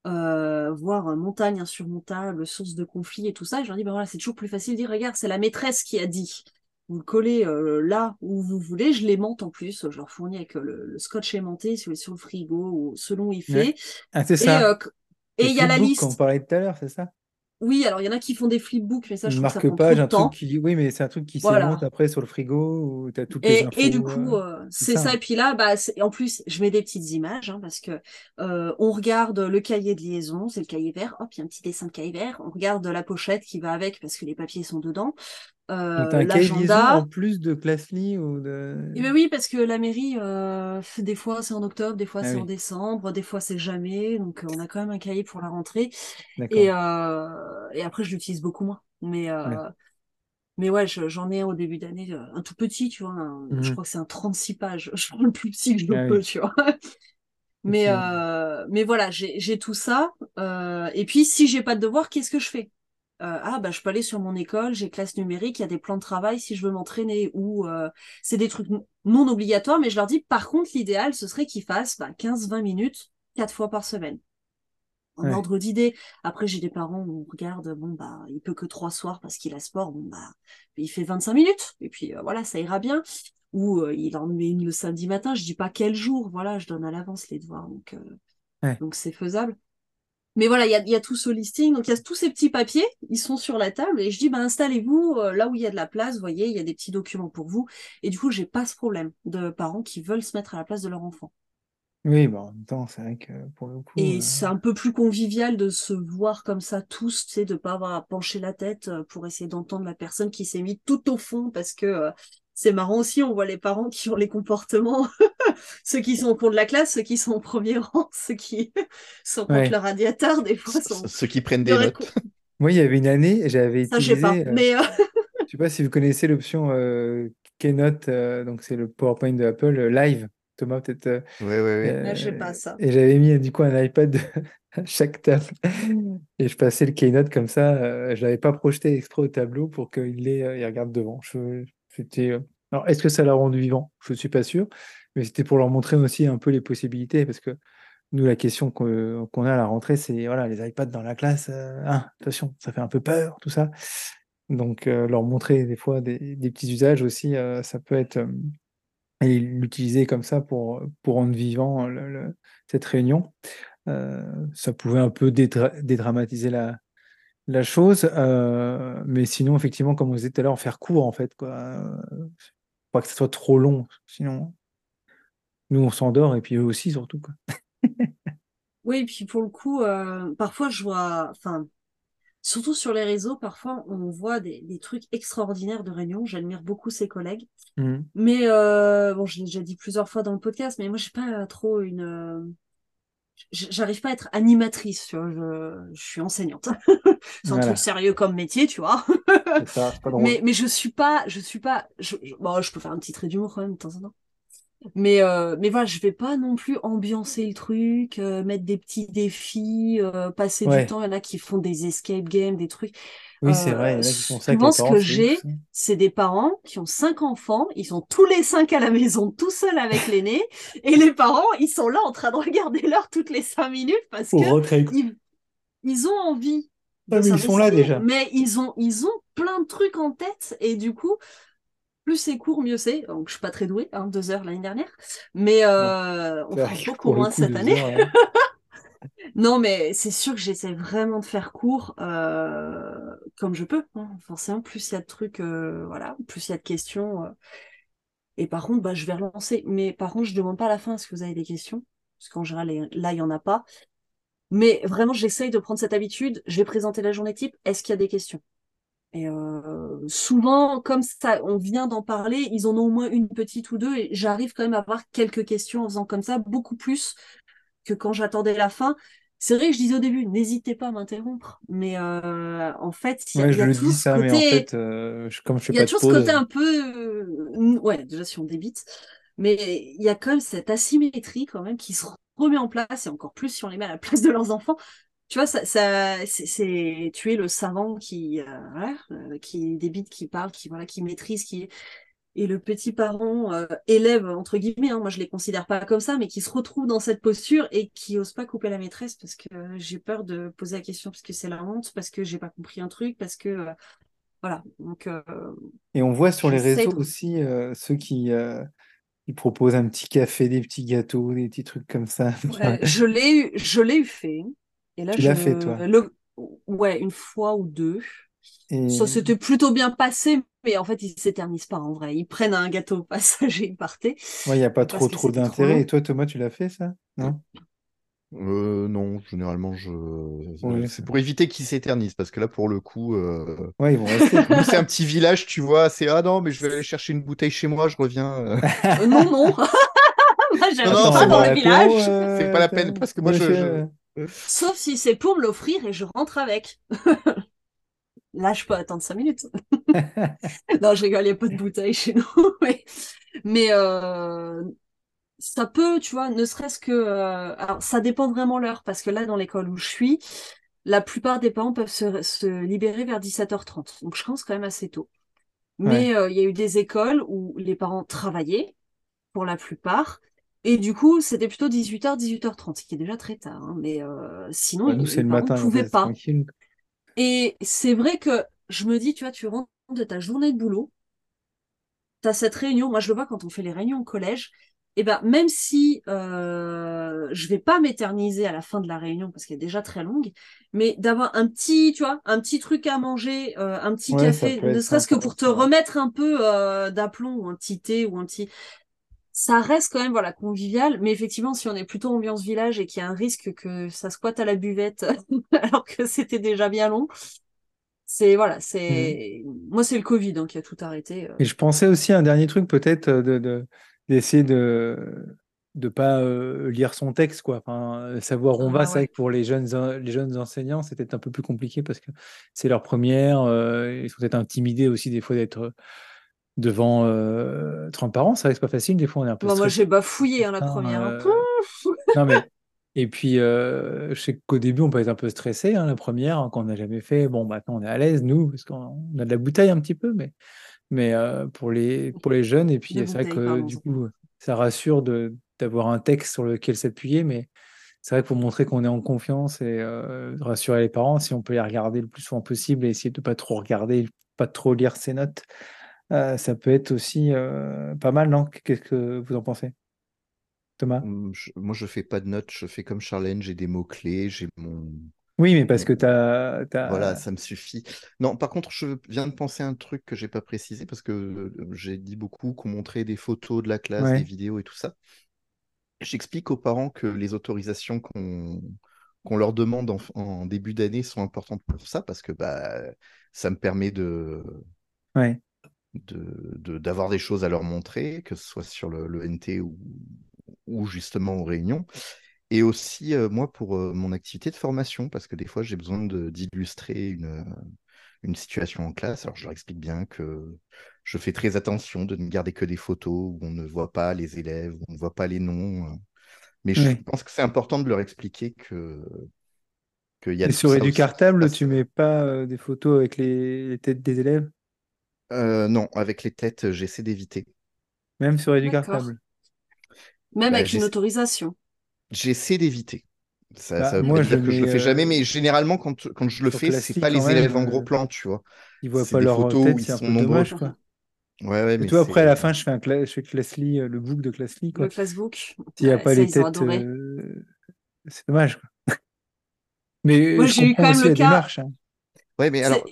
Euh, voir montagne insurmontable, source de conflit et tout ça. Je leur dis, ben voilà, c'est toujours plus facile de dire, regarde, c'est la maîtresse qui a dit. Vous le collez euh, là où vous voulez, je l'aimante en plus, je leur fournis avec le, scotch aimanté sur, sur le frigo ou selon où il fait. Ah, c'est ça. Et il y a la liste. Qu'on parlait tout à l'heure, c'est ça? Oui, alors il y en a qui font des flipbooks, mais ça, je trouve que ça prend trop de temps. Qui... Oui, mais c'est un truc qui voilà. après sur le frigo où tu as toutes les et, infos. Et du coup, euh, euh, c'est ça. Et puis là, bah, en plus, je mets des petites images hein, parce que euh, on regarde le cahier de liaison, c'est le cahier vert. Hop, il y a un petit dessin de cahier vert. On regarde la pochette qui va avec parce que les papiers sont dedans. Euh, l'agenda. en plus de Classly ou de. Eh ben oui, parce que la mairie, euh, des fois c'est en octobre, des fois ah c'est en décembre, des fois c'est jamais. Donc on a quand même un cahier pour la rentrée. Et, euh, et après, je l'utilise beaucoup moins. Mais, mais ouais, j'en ai un au début d'année, un tout petit, tu vois. Je mmh crois que c'est un 36 pages. Je prends le plus petit que je ah peux, tu vois. mais, mais voilà, j'ai tout ça. et puis, si j'ai pas de devoir, qu'est-ce que je fais? Euh, ah bah je peux aller sur mon école, j'ai classe numérique, il y a des plans de travail si je veux m'entraîner ou euh, c'est des trucs non obligatoires, mais je leur dis par contre l'idéal ce serait qu'ils fassent bah, 15-20 minutes quatre fois par semaine. En ordre d'idée. Après j'ai des parents où on regarde bon bah il peut que trois soirs parce qu'il a sport, bon bah il fait 25 minutes et puis euh, voilà ça ira bien. Ou il en met une le samedi matin, je dis pas quel jour, voilà je donne à l'avance les devoirs donc donc c'est faisable. Mais voilà, il y a, tout ce listing. Donc, il y a tous ces petits papiers, ils sont sur la table. Et je dis, ben, installez-vous euh, là où il y a de la place. Vous voyez, il y a des petits documents pour vous. Et du coup, j'ai pas ce problème de parents qui veulent se mettre à la place de leur enfant. Oui, bon, en même temps, c'est vrai que pour le coup. Et euh, c'est un peu plus convivial de se voir comme ça tous, tu sais, de pas avoir à pencher la tête euh, pour essayer d'entendre la personne qui s'est mise tout au fond parce que c'est marrant aussi, on voit les parents qui ont les comportements, ceux qui sont au fond de la classe, ceux qui sont au premier rang, ceux qui sont contre le radiateur, des fois. Sont... Ceux qui prennent des notes. Moi, il y avait une année, j'avais utilisé. Ça, sais pas, mais. Euh, je sais pas si vous connaissez l'option euh, Keynote, euh, donc c'est le PowerPoint de Apple Live. Thomas, peut-être. Oui, oui, oui. Là, je sais pas ça. Et j'avais mis du coup un iPad à chaque table. Et je passais le Keynote comme ça. je l'avais pas projeté exprès au tableau pour qu'il il regarde devant. Je, c'était. Alors, est-ce que ça l'a rendu vivant? Je ne suis pas sûr, mais c'était pour leur montrer aussi un peu les possibilités, parce que nous, la question qu'on a à la rentrée, c'est voilà, les iPads dans la classe, euh, hein, attention, ça fait un peu peur, tout ça. Donc, euh, leur montrer des fois des, petits usages aussi, euh, ça peut être. et l'utiliser comme ça pour, pour rendre vivant cette réunion. ça pouvait un peu dédramatiser la, la chose, mais sinon, effectivement, comme vous disait tout à l'heure, faire court, en fait, quoi pas que ce soit trop long, sinon. Nous, on s'endort et puis eux aussi, surtout. Quoi. oui, et puis pour le coup, euh, parfois je vois, enfin, surtout sur les réseaux, parfois on voit des, trucs extraordinaires de réunion. J'admire beaucoup ses collègues. Mmh. Mais euh, bon, je l'ai déjà dit plusieurs fois dans le podcast, mais moi, je pas trop une. J'arrive pas à être animatrice, tu vois, je, suis enseignante. c'est un truc sérieux comme métier, tu vois. mais, mais je suis pas, je suis pas, je, bon, je peux faire un petit trait d'humour quand même de temps en temps. Mais, euh, mais voilà, je vais pas non plus ambiancer le truc, euh, mettre des petits défis, euh, passer du temps. Il y en a qui font des escape games, des trucs. Oui, c'est vrai. A qui font ça ce que j'ai, c'est des parents qui ont cinq enfants. Ils sont tous les cinq à la maison, tout seuls avec l'aîné. et les parents, ils sont là en train de regarder l'heure toutes les cinq minutes parce que ils, ils, ont envie. Ah, mais ils sont là déjà. Mais ils ont, ils ont plein de trucs en tête. Et du coup, plus c'est court, mieux c'est. Donc, je suis pas très douée, hein, deux heures l'année dernière, mais euh, on fera beaucoup moins cette année. non, mais c'est sûr que j'essaie vraiment de faire court euh, comme je peux. Hein. Forcément, plus il y a de trucs, euh, voilà, plus il y a de questions. Et par contre, bah, je vais relancer. Mais par contre, je demande pas à la fin est-ce que vous avez des questions, parce qu'en général, là, il y en a pas. Mais vraiment, j'essaye de prendre cette habitude. Je vais présenter la journée type. Est-ce qu'il y a des questions? Et euh, souvent, comme ça, on vient d'en parler, ils en ont au moins une petite ou deux, et j'arrive quand même à avoir quelques questions en faisant comme ça, beaucoup plus que quand j'attendais la fin. C'est vrai que je disais au début, n'hésitez pas à m'interrompre, mais euh, en fait, il y a, je le dis ça, mais en fait, euh, comme je fais il y a toujours ce côté un peu, ouais, déjà si on débite, mais il y a quand même cette asymétrie quand même qui se remet en place, et encore plus si on les met à la place de leurs enfants, tu vois, ça, ça c'est tu es le savant qui, euh, euh, qui débite, qui parle, qui voilà, qui maîtrise, qui et le petit parent euh, élève entre guillemets. Hein, moi, je les considère pas comme ça, mais qui se retrouve dans cette posture et qui ose pas couper la maîtresse parce que j'ai peur de poser la question parce que c'est la honte, parce que j'ai pas compris un truc, parce que voilà. Donc. et on voit sur les réseaux aussi ceux qui ils proposent un petit café, des petits gâteaux, des petits trucs comme ça. je l'ai eu, je l'ai eu fait. Et là, tu l'as fait, toi? Ouais, une fois ou deux. Ça s'était plutôt bien passé, mais en fait, ils s'éternisent pas en vrai. Ils prennent un gâteau passager, ils partaient. Ouais, il n'y a pas trop, trop d'intérêt. Et toi, Thomas, tu l'as fait, ça? Non? Euh, non, généralement, je. c'est pour éviter qu'ils s'éternisent, parce que là, pour le coup, euh, ouais, ils vont c'est un petit village, tu vois. C'est ah non, mais je vais aller chercher une bouteille chez moi, je reviens. Euh. non, non. Moi, non, pas dans le village. C'est pas la peine, parce que moi, je, Sauf si c'est pour me l'offrir et je rentre avec. Là, je peux attendre 5 minutes. non, je rigole, il n'y a pas de bouteille chez nous. mais, euh, ça peut, tu vois, ne serait-ce que. Euh, alors, ça dépend vraiment l'heure, parce que là, dans l'école où je suis, la plupart des parents peuvent se, libérer vers 17h30. Donc, je pense quand même assez tôt. Mais euh, il y a eu des écoles où les parents travaillaient, pour la plupart, et du coup, c'était plutôt 18h, 18h30, ce qui est déjà très tard. Hein, mais sinon, bah, nous, le on pouvait pas. Et c'est vrai que je me dis, tu vois, tu rentres de ta journée de boulot, tu as cette réunion. Moi, je le vois quand on fait les réunions au collège. Et ben, même si euh, je vais pas m'éterniser à la fin de la réunion parce qu'elle est déjà très longue, mais d'avoir un petit, tu vois, un petit truc à manger, euh, un petit café, ne serait-ce que pour te remettre un peu euh, d'aplomb ou un petit thé ou un petit, ça reste quand même voilà convivial, mais effectivement, si on est plutôt ambiance village et qu'il y a un risque que ça squatte à la buvette alors que c'était déjà bien long, c'est voilà, c'est mmh. moi c'est le Covid hein, qui a tout arrêté. Euh. Et je pensais aussi à un dernier truc peut-être euh, de d'essayer de de pas euh, lire son texte quoi enfin, savoir où on va ah c'est vrai que pour les jeunes les jeunes enseignants c'était un peu plus compliqué parce que c'est leur première ils sont peut-être intimidés aussi des fois d'être devant 30 parents, c'est vrai que c'est pas facile, des fois on est un peu. moi j'ai bafouillé hein, la première. Hein. non mais et puis je sais qu'au début on peut être un peu stressé, hein, la première hein, quand on n'a jamais fait. Bon maintenant on est à l'aise nous parce qu'on a de la bouteille un petit peu, mais mais pour les pour les jeunes et puis c'est vrai que du coup ça rassure de d'avoir un texte sur lequel s'appuyer, mais c'est vrai qu'il faut montrer qu'on est en confiance et rassurer les parents si on peut les regarder le plus souvent possible et essayer de pas trop regarder, pas trop lire ses notes. Euh, ça peut être aussi euh, pas mal, non? Qu'est-ce que vous en pensez? Thomas? Mmh, Moi, je fais pas de notes, je fais comme Charlène, j'ai des mots-clés, j'ai mon. Oui, mais parce que tu as, Voilà, ça me suffit. Non, par contre, je viens de penser à un truc que j'ai pas précisé parce que j'ai dit beaucoup qu'on montrait des photos de la classe, des vidéos et tout ça. j'explique aux parents que les autorisations qu'on qu'on leur demande en, début d'année sont importantes pour ça, parce que bah, ça me permet de, ouais. D'avoir des choses à leur montrer, que ce soit sur le, le NT ou, ou, justement aux réunions. Et aussi, euh, moi, pour euh, mon activité de formation, parce que des fois, j'ai besoin d'illustrer une, une situation en classe. Alors, je leur explique bien que je fais très attention de ne garder que des photos où on ne voit pas les élèves, où on ne voit pas les noms. Euh. Mais je pense que c'est important de leur expliquer que. y a Et sur Éducartable, tu mets pas euh, des photos avec les... têtes des élèves? Euh, Non, avec les têtes, j'essaie d'éviter. Même sur Éducartable Même bah, avec une autorisation J'essaie d'éviter. Ça, bah, veut moi, dire que je le fais jamais, mais généralement, quand, quand je le fais, c'est pas les élèves en gros plan, tu vois. Ils voient pas leurs photos tête, où ils sont nombreux. Quoi. Ouais, ouais, mais toi, après, à la fin, je fais, un cla... je fais Classly, euh, le book de Classly. Quoi. Le Classbook. S'il n'y a pas les têtes, euh... c'est dommage. Quoi. mais Moi, j'ai eu quand même le cas. Démarche, hein. Ouais, mais alors,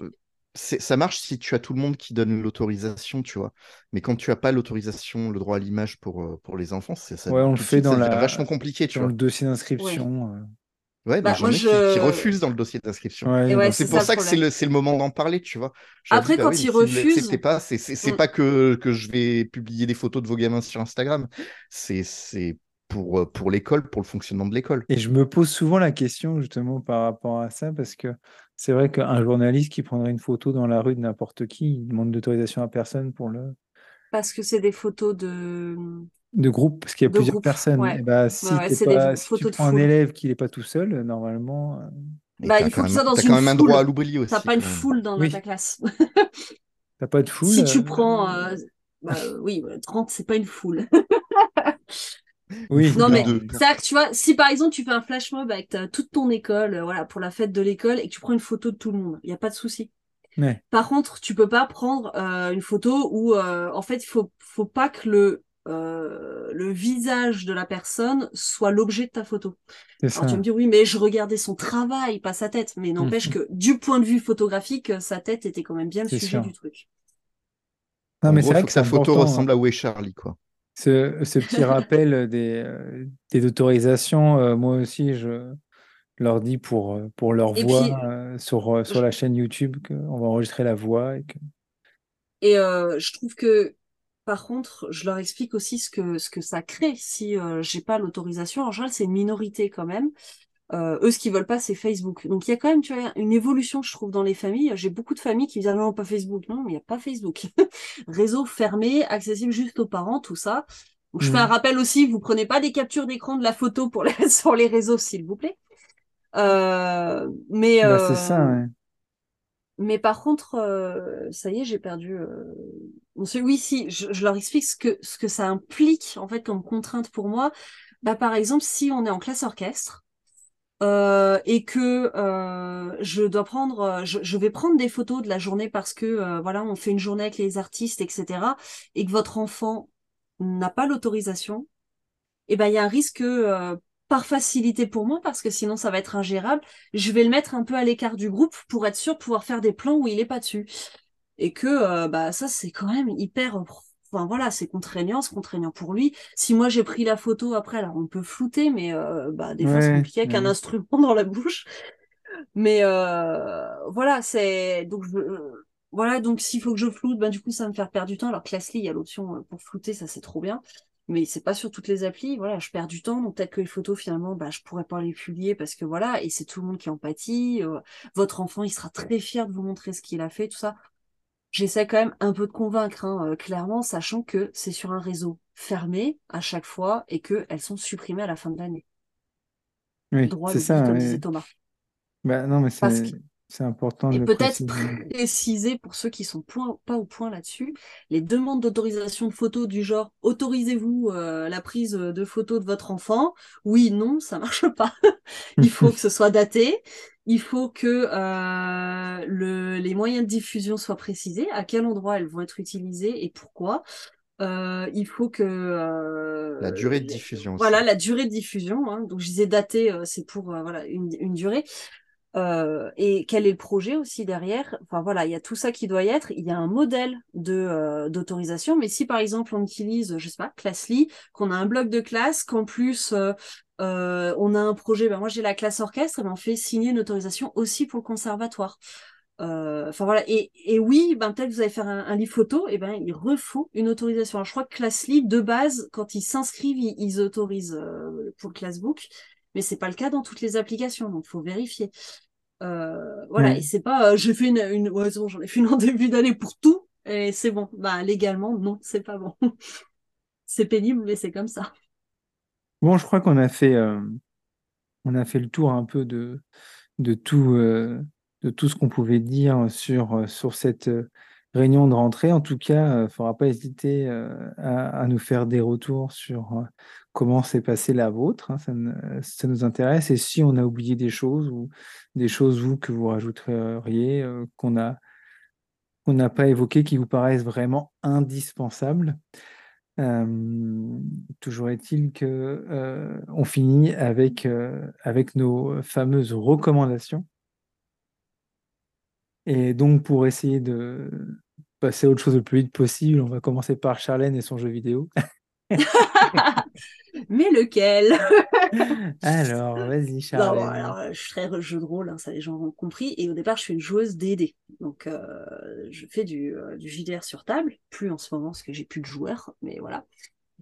ça marche si tu as tout le monde qui donne l'autorisation, tu vois. Mais quand tu n'as pas l'autorisation, le droit à l'image pour, euh, pour les enfants, c'est ça. Ouais, on le fait dans la... vachement compliqué, tu dans vois. le dossier d'inscription. Ouais. Ouais, bah, j'en ai qui, refusent dans le dossier d'inscription. c'est pour ça, que c'est le, le, moment d'en parler, tu vois. Après, bah quand ils refusent. Pas, c'est mm. pas que, que je vais publier des photos de vos gamins sur Instagram. C'est pour, euh, pour l'école, pour le fonctionnement de l'école. Et je me pose souvent la question, justement, par rapport à ça, parce que c'est vrai qu'un journaliste qui prendrait une photo dans la rue de n'importe qui, il demande d'autorisation à personne pour le. Parce que c'est des photos de de groupe, parce qu'il y a plusieurs personnes. Et bah, si, pas, si tu prends un élève qui n'est pas tout seul, normalement. Euh, bah, il faut que ça dans une quand même un droit à l'oubli aussi. T'as pas une foule dans ta classe. T'as pas de foule. Si tu euh, prends. Euh, bah, oui, 30, c'est pas une foule. oui, non, mais c'est que tu vois, si par exemple tu fais un flash mob avec toute ton école, voilà, pour la fête de l'école, et que tu prends une photo de tout le monde, il n'y a pas de souci. Par contre, tu peux pas prendre une photo où, en fait, il faut, faut pas que le euh, le visage de la personne soit l'objet de ta photo. Alors tu me dis oui, mais je regardais son travail, pas sa tête. Mais n'empêche mhm. que du point de vue photographique, sa tête était quand même bien le sujet du truc. Non, mais c'est vrai que sa photo ressemble hein. à Où est Charlie, quoi. Ce, petit rappel des, euh, des autorisations, euh, moi aussi, je leur dis pour, pour leur voix sur, sur la chaîne YouTube qu'on va enregistrer la voix. Et, que... et je trouve que par contre, je leur explique aussi ce que, ce que ça crée si euh, j'ai pas l'autorisation. En général, c'est une minorité quand même. Euh, eux, ce qu'ils veulent pas, c'est Facebook. Donc, il y a quand même, tu vois, une évolution, je trouve, dans les familles. J'ai beaucoup de familles qui disent, ah non, pas Facebook. Non, mais il n'y a pas Facebook. Réseau fermé, accessible juste aux parents, tout ça. Donc, je fais un mmh. rappel aussi, vous prenez pas des captures d'écran de la photo pour les sur les réseaux, s'il vous plaît. Euh, mais bah, c'est ça, ouais. Mais par contre, euh, ça y est, j'ai perdu. Euh... Oui, si, je, je, leur explique ce que, ce que ça implique en fait comme contrainte pour moi. Bah, par exemple, si on est en classe orchestre euh, et que euh, je dois prendre, je, je, vais prendre des photos de la journée parce que euh, voilà, on fait une journée avec les artistes, etc. Et que votre enfant n'a pas l'autorisation, et eh ben il y a un risque euh, par facilité pour moi, parce que sinon ça va être ingérable, je vais le mettre un peu à l'écart du groupe pour être sûr de pouvoir faire des plans où il est pas dessus. Et que euh, bah ça c'est quand même hyper enfin voilà, c'est contraignant, c'est contraignant pour lui. Si moi j'ai pris la photo après, alors on peut flouter, mais euh, bah des fois c'est compliqué avec un instrument dans la bouche. Mais euh, voilà, c'est donc voilà, donc s'il faut que je floute, ben du coup ça va me faire perdre du temps. Alors que il y a l'option pour flouter, ça c'est trop bien mais c'est pas sur toutes les applis. Voilà, je perds du temps, donc peut-être que les photos finalement, bah, je pourrais pas les publier parce que voilà, et c'est tout le monde qui empathie. Euh, votre enfant, il sera très fier de vous montrer ce qu'il a fait, tout ça. J'essaie quand même un peu de convaincre, hein, euh, clairement, sachant que c'est sur un réseau fermé à chaque fois et qu'elles sont supprimées à la fin de l'année. Oui, c'est ça. Comme disait Thomas. Bah, non, mais c'est. C'est important. Et peut-être préciser pour ceux qui sont point, pas au point là-dessus, les demandes d'autorisation de photos du genre autorisez-vous euh, la prise de photos de votre enfant? Oui, non, ça marche pas. il faut que ce soit daté. Il faut que euh, le, les moyens de diffusion soient précisés, à quel endroit elles vont être utilisées et pourquoi. Euh, il faut que euh, la durée de diffusion. Voilà la durée de diffusion. Hein. Donc je disais daté, c'est pour voilà une, une durée. Euh, et quel est le projet aussi derrière? Enfin voilà, il y a tout ça qui doit y être. Il y a un modèle de euh, d'autorisation, mais si par exemple on utilise, je sais pas, Classly, qu'on a un bloc de classe, qu'en plus euh, on a un projet, ben moi j'ai la classe orchestre, ben on fait signer une autorisation aussi pour le conservatoire. Enfin voilà, et, oui, ben peut-être vous allez faire un, livre photo, et ben il refaut une autorisation. Je crois que Classly de base, quand ils s'inscrivent, ils, autorisent pour le Classbook mais c'est pas le cas dans toutes les applications, donc faut vérifier. Euh, voilà, et c'est pas, euh, j'ai fait une, une ouais, j'en ai fait une en début d'année pour tout, et c'est bon. Bah légalement, non, c'est pas bon. c'est pénible, mais c'est comme ça. Bon, je crois qu'on a fait, euh, on a fait le tour un peu de, de tout, de tout ce qu'on pouvait dire sur, sur cette réunion de rentrée. En tout cas, il ne faudra pas hésiter à, nous faire des retours sur comment s'est passée la vôtre. Hein, ça, nous intéresse. Et si on a oublié des choses ou des choses, vous, que vous rajouteriez, qu'on a qu'on n'a pas évoquées, qui vous paraissent vraiment indispensables. toujours est-il que on finit avec, avec nos fameuses recommandations. Et donc, pour essayer de passer à autre chose le plus vite possible, on va commencer par Charlène et son jeu vidéo. Mais lequel? Alors, vas-y, Charlène. alors, je serais jeu de rôle, hein, ça les gens ont compris. Et au départ, je suis une joueuse DD. Donc, euh, je fais du, euh, du, JDR sur table. Plus en ce moment, parce que j'ai plus de joueurs, mais voilà.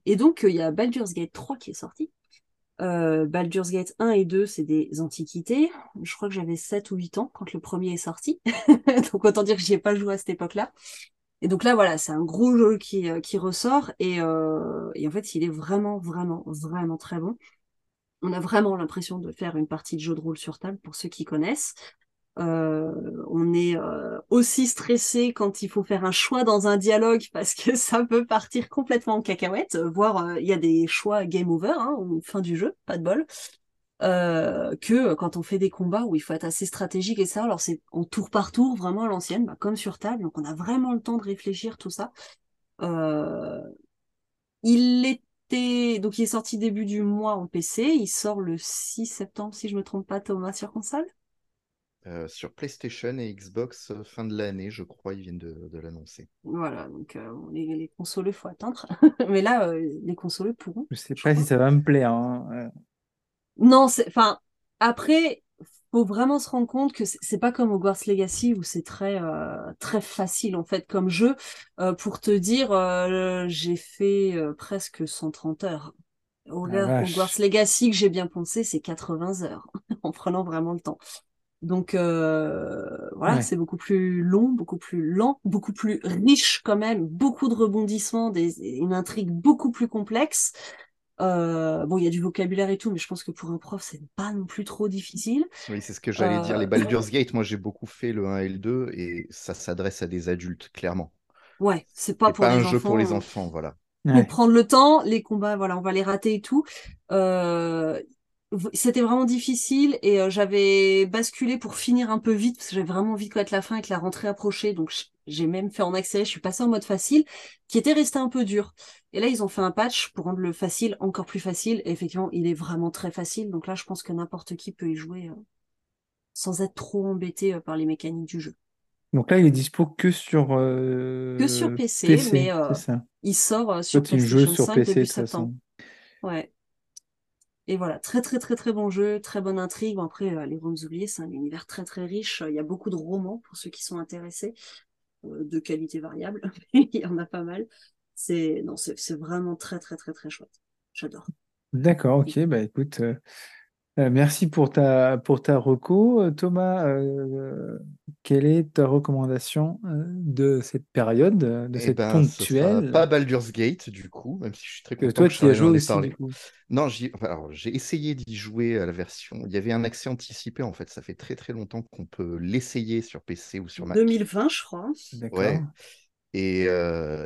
Et donc, euh, il y a Baldur's Gate 3 qui est sorti. Euh, Baldur's Gate 1 et 2, c'est des antiquités. Je crois que j'avais 7 ou 8 ans quand le premier est sorti. donc autant dire que j'y ai pas joué à cette époque-là. Et donc là, voilà, c'est un gros jeu qui, euh, qui ressort. Et, euh, et, en fait, il est vraiment, vraiment, vraiment très bon. On a vraiment l'impression de faire une partie de jeu de rôle sur table pour ceux qui connaissent. Euh, on est aussi stressé quand il faut faire un choix dans un dialogue parce que ça peut partir complètement en cacahuète, voire il y a des choix game over, hein, fin du jeu, pas de bol. Que quand on fait des combats où il faut être assez stratégique et ça, alors c'est en tour par tour, vraiment à l'ancienne, bah, comme sur table, donc on a vraiment le temps de réfléchir tout ça. il était, donc il est sorti début du mois en PC, il sort le 6 septembre si je me trompe pas Thomas sur console? Euh, sur PlayStation et Xbox euh, fin de l'année, je crois, ils viennent de, l'annoncer. Voilà, donc euh, les, les, consoles, il faut attendre. Mais là, les consoles pourront. Je sais pas si ça va me plaire. Hein. Non, enfin, après, faut vraiment se rendre compte que c'est pas comme Hogwarts Legacy où c'est très très facile en fait comme jeu. pour te dire, j'ai fait presque 130 heures. Hogwarts Legacy que j'ai bien pensé, c'est 80 heures en prenant vraiment le temps. Donc euh, voilà, c'est beaucoup plus long, beaucoup plus lent, beaucoup plus riche quand même, beaucoup de rebondissements, des, une intrigue beaucoup plus complexe. Euh, bon, il y a du vocabulaire et tout, mais je pense que pour un prof, c'est pas non plus trop difficile. Oui, c'est ce que j'allais dire. Les euh, Baldur's Gate, moi j'ai beaucoup fait le 1 et le 2 et ça s'adresse à des adultes, clairement. Ouais, c'est pas pour pas un jeu pour les enfants, voilà. Pour prendre le temps, les combats, voilà, on va les rater et tout. Euh, c'était vraiment difficile et euh, j'avais basculé pour finir un peu vite parce que j'avais vraiment envie de connaître la fin avec la rentrée approchée donc j'ai même fait en accéléré, je suis passée en mode facile qui était resté un peu dur. Et là ils ont fait un patch pour rendre le facile encore plus facile et effectivement il est vraiment très facile donc là je pense que n'importe qui peut y jouer euh, sans être trop embêté euh, par les mécaniques du jeu. Donc là il est dispo que sur que sur PC, mais il sort sur PlayStation sur 5 PC, début septembre. Ouais. Et voilà, très très très très bon jeu, très bonne intrigue. Bon, après, euh, Les Roms Oubliés, c'est un univers très très riche. Il y a beaucoup de romans pour ceux qui sont intéressés, euh, de qualité variable. Il y en a pas mal. C'est non, c'est vraiment très très très très chouette. J'adore. D'accord, ok. Bah écoute, euh, euh, merci pour ta, pour ta reco. Euh, Thomas, euh, quelle est ta recommandation de cette période, de eh cette ben, ponctuelle? Pas Baldur's Gate, du coup, même si je suis très content. toi, tu as joué aussi, Non, j'ai essayé d'y jouer à la version. Il y avait un accès anticipé, en fait. Ça fait très très longtemps qu'on peut l'essayer sur PC ou sur Mac. 2020, je crois. D'accord. Et,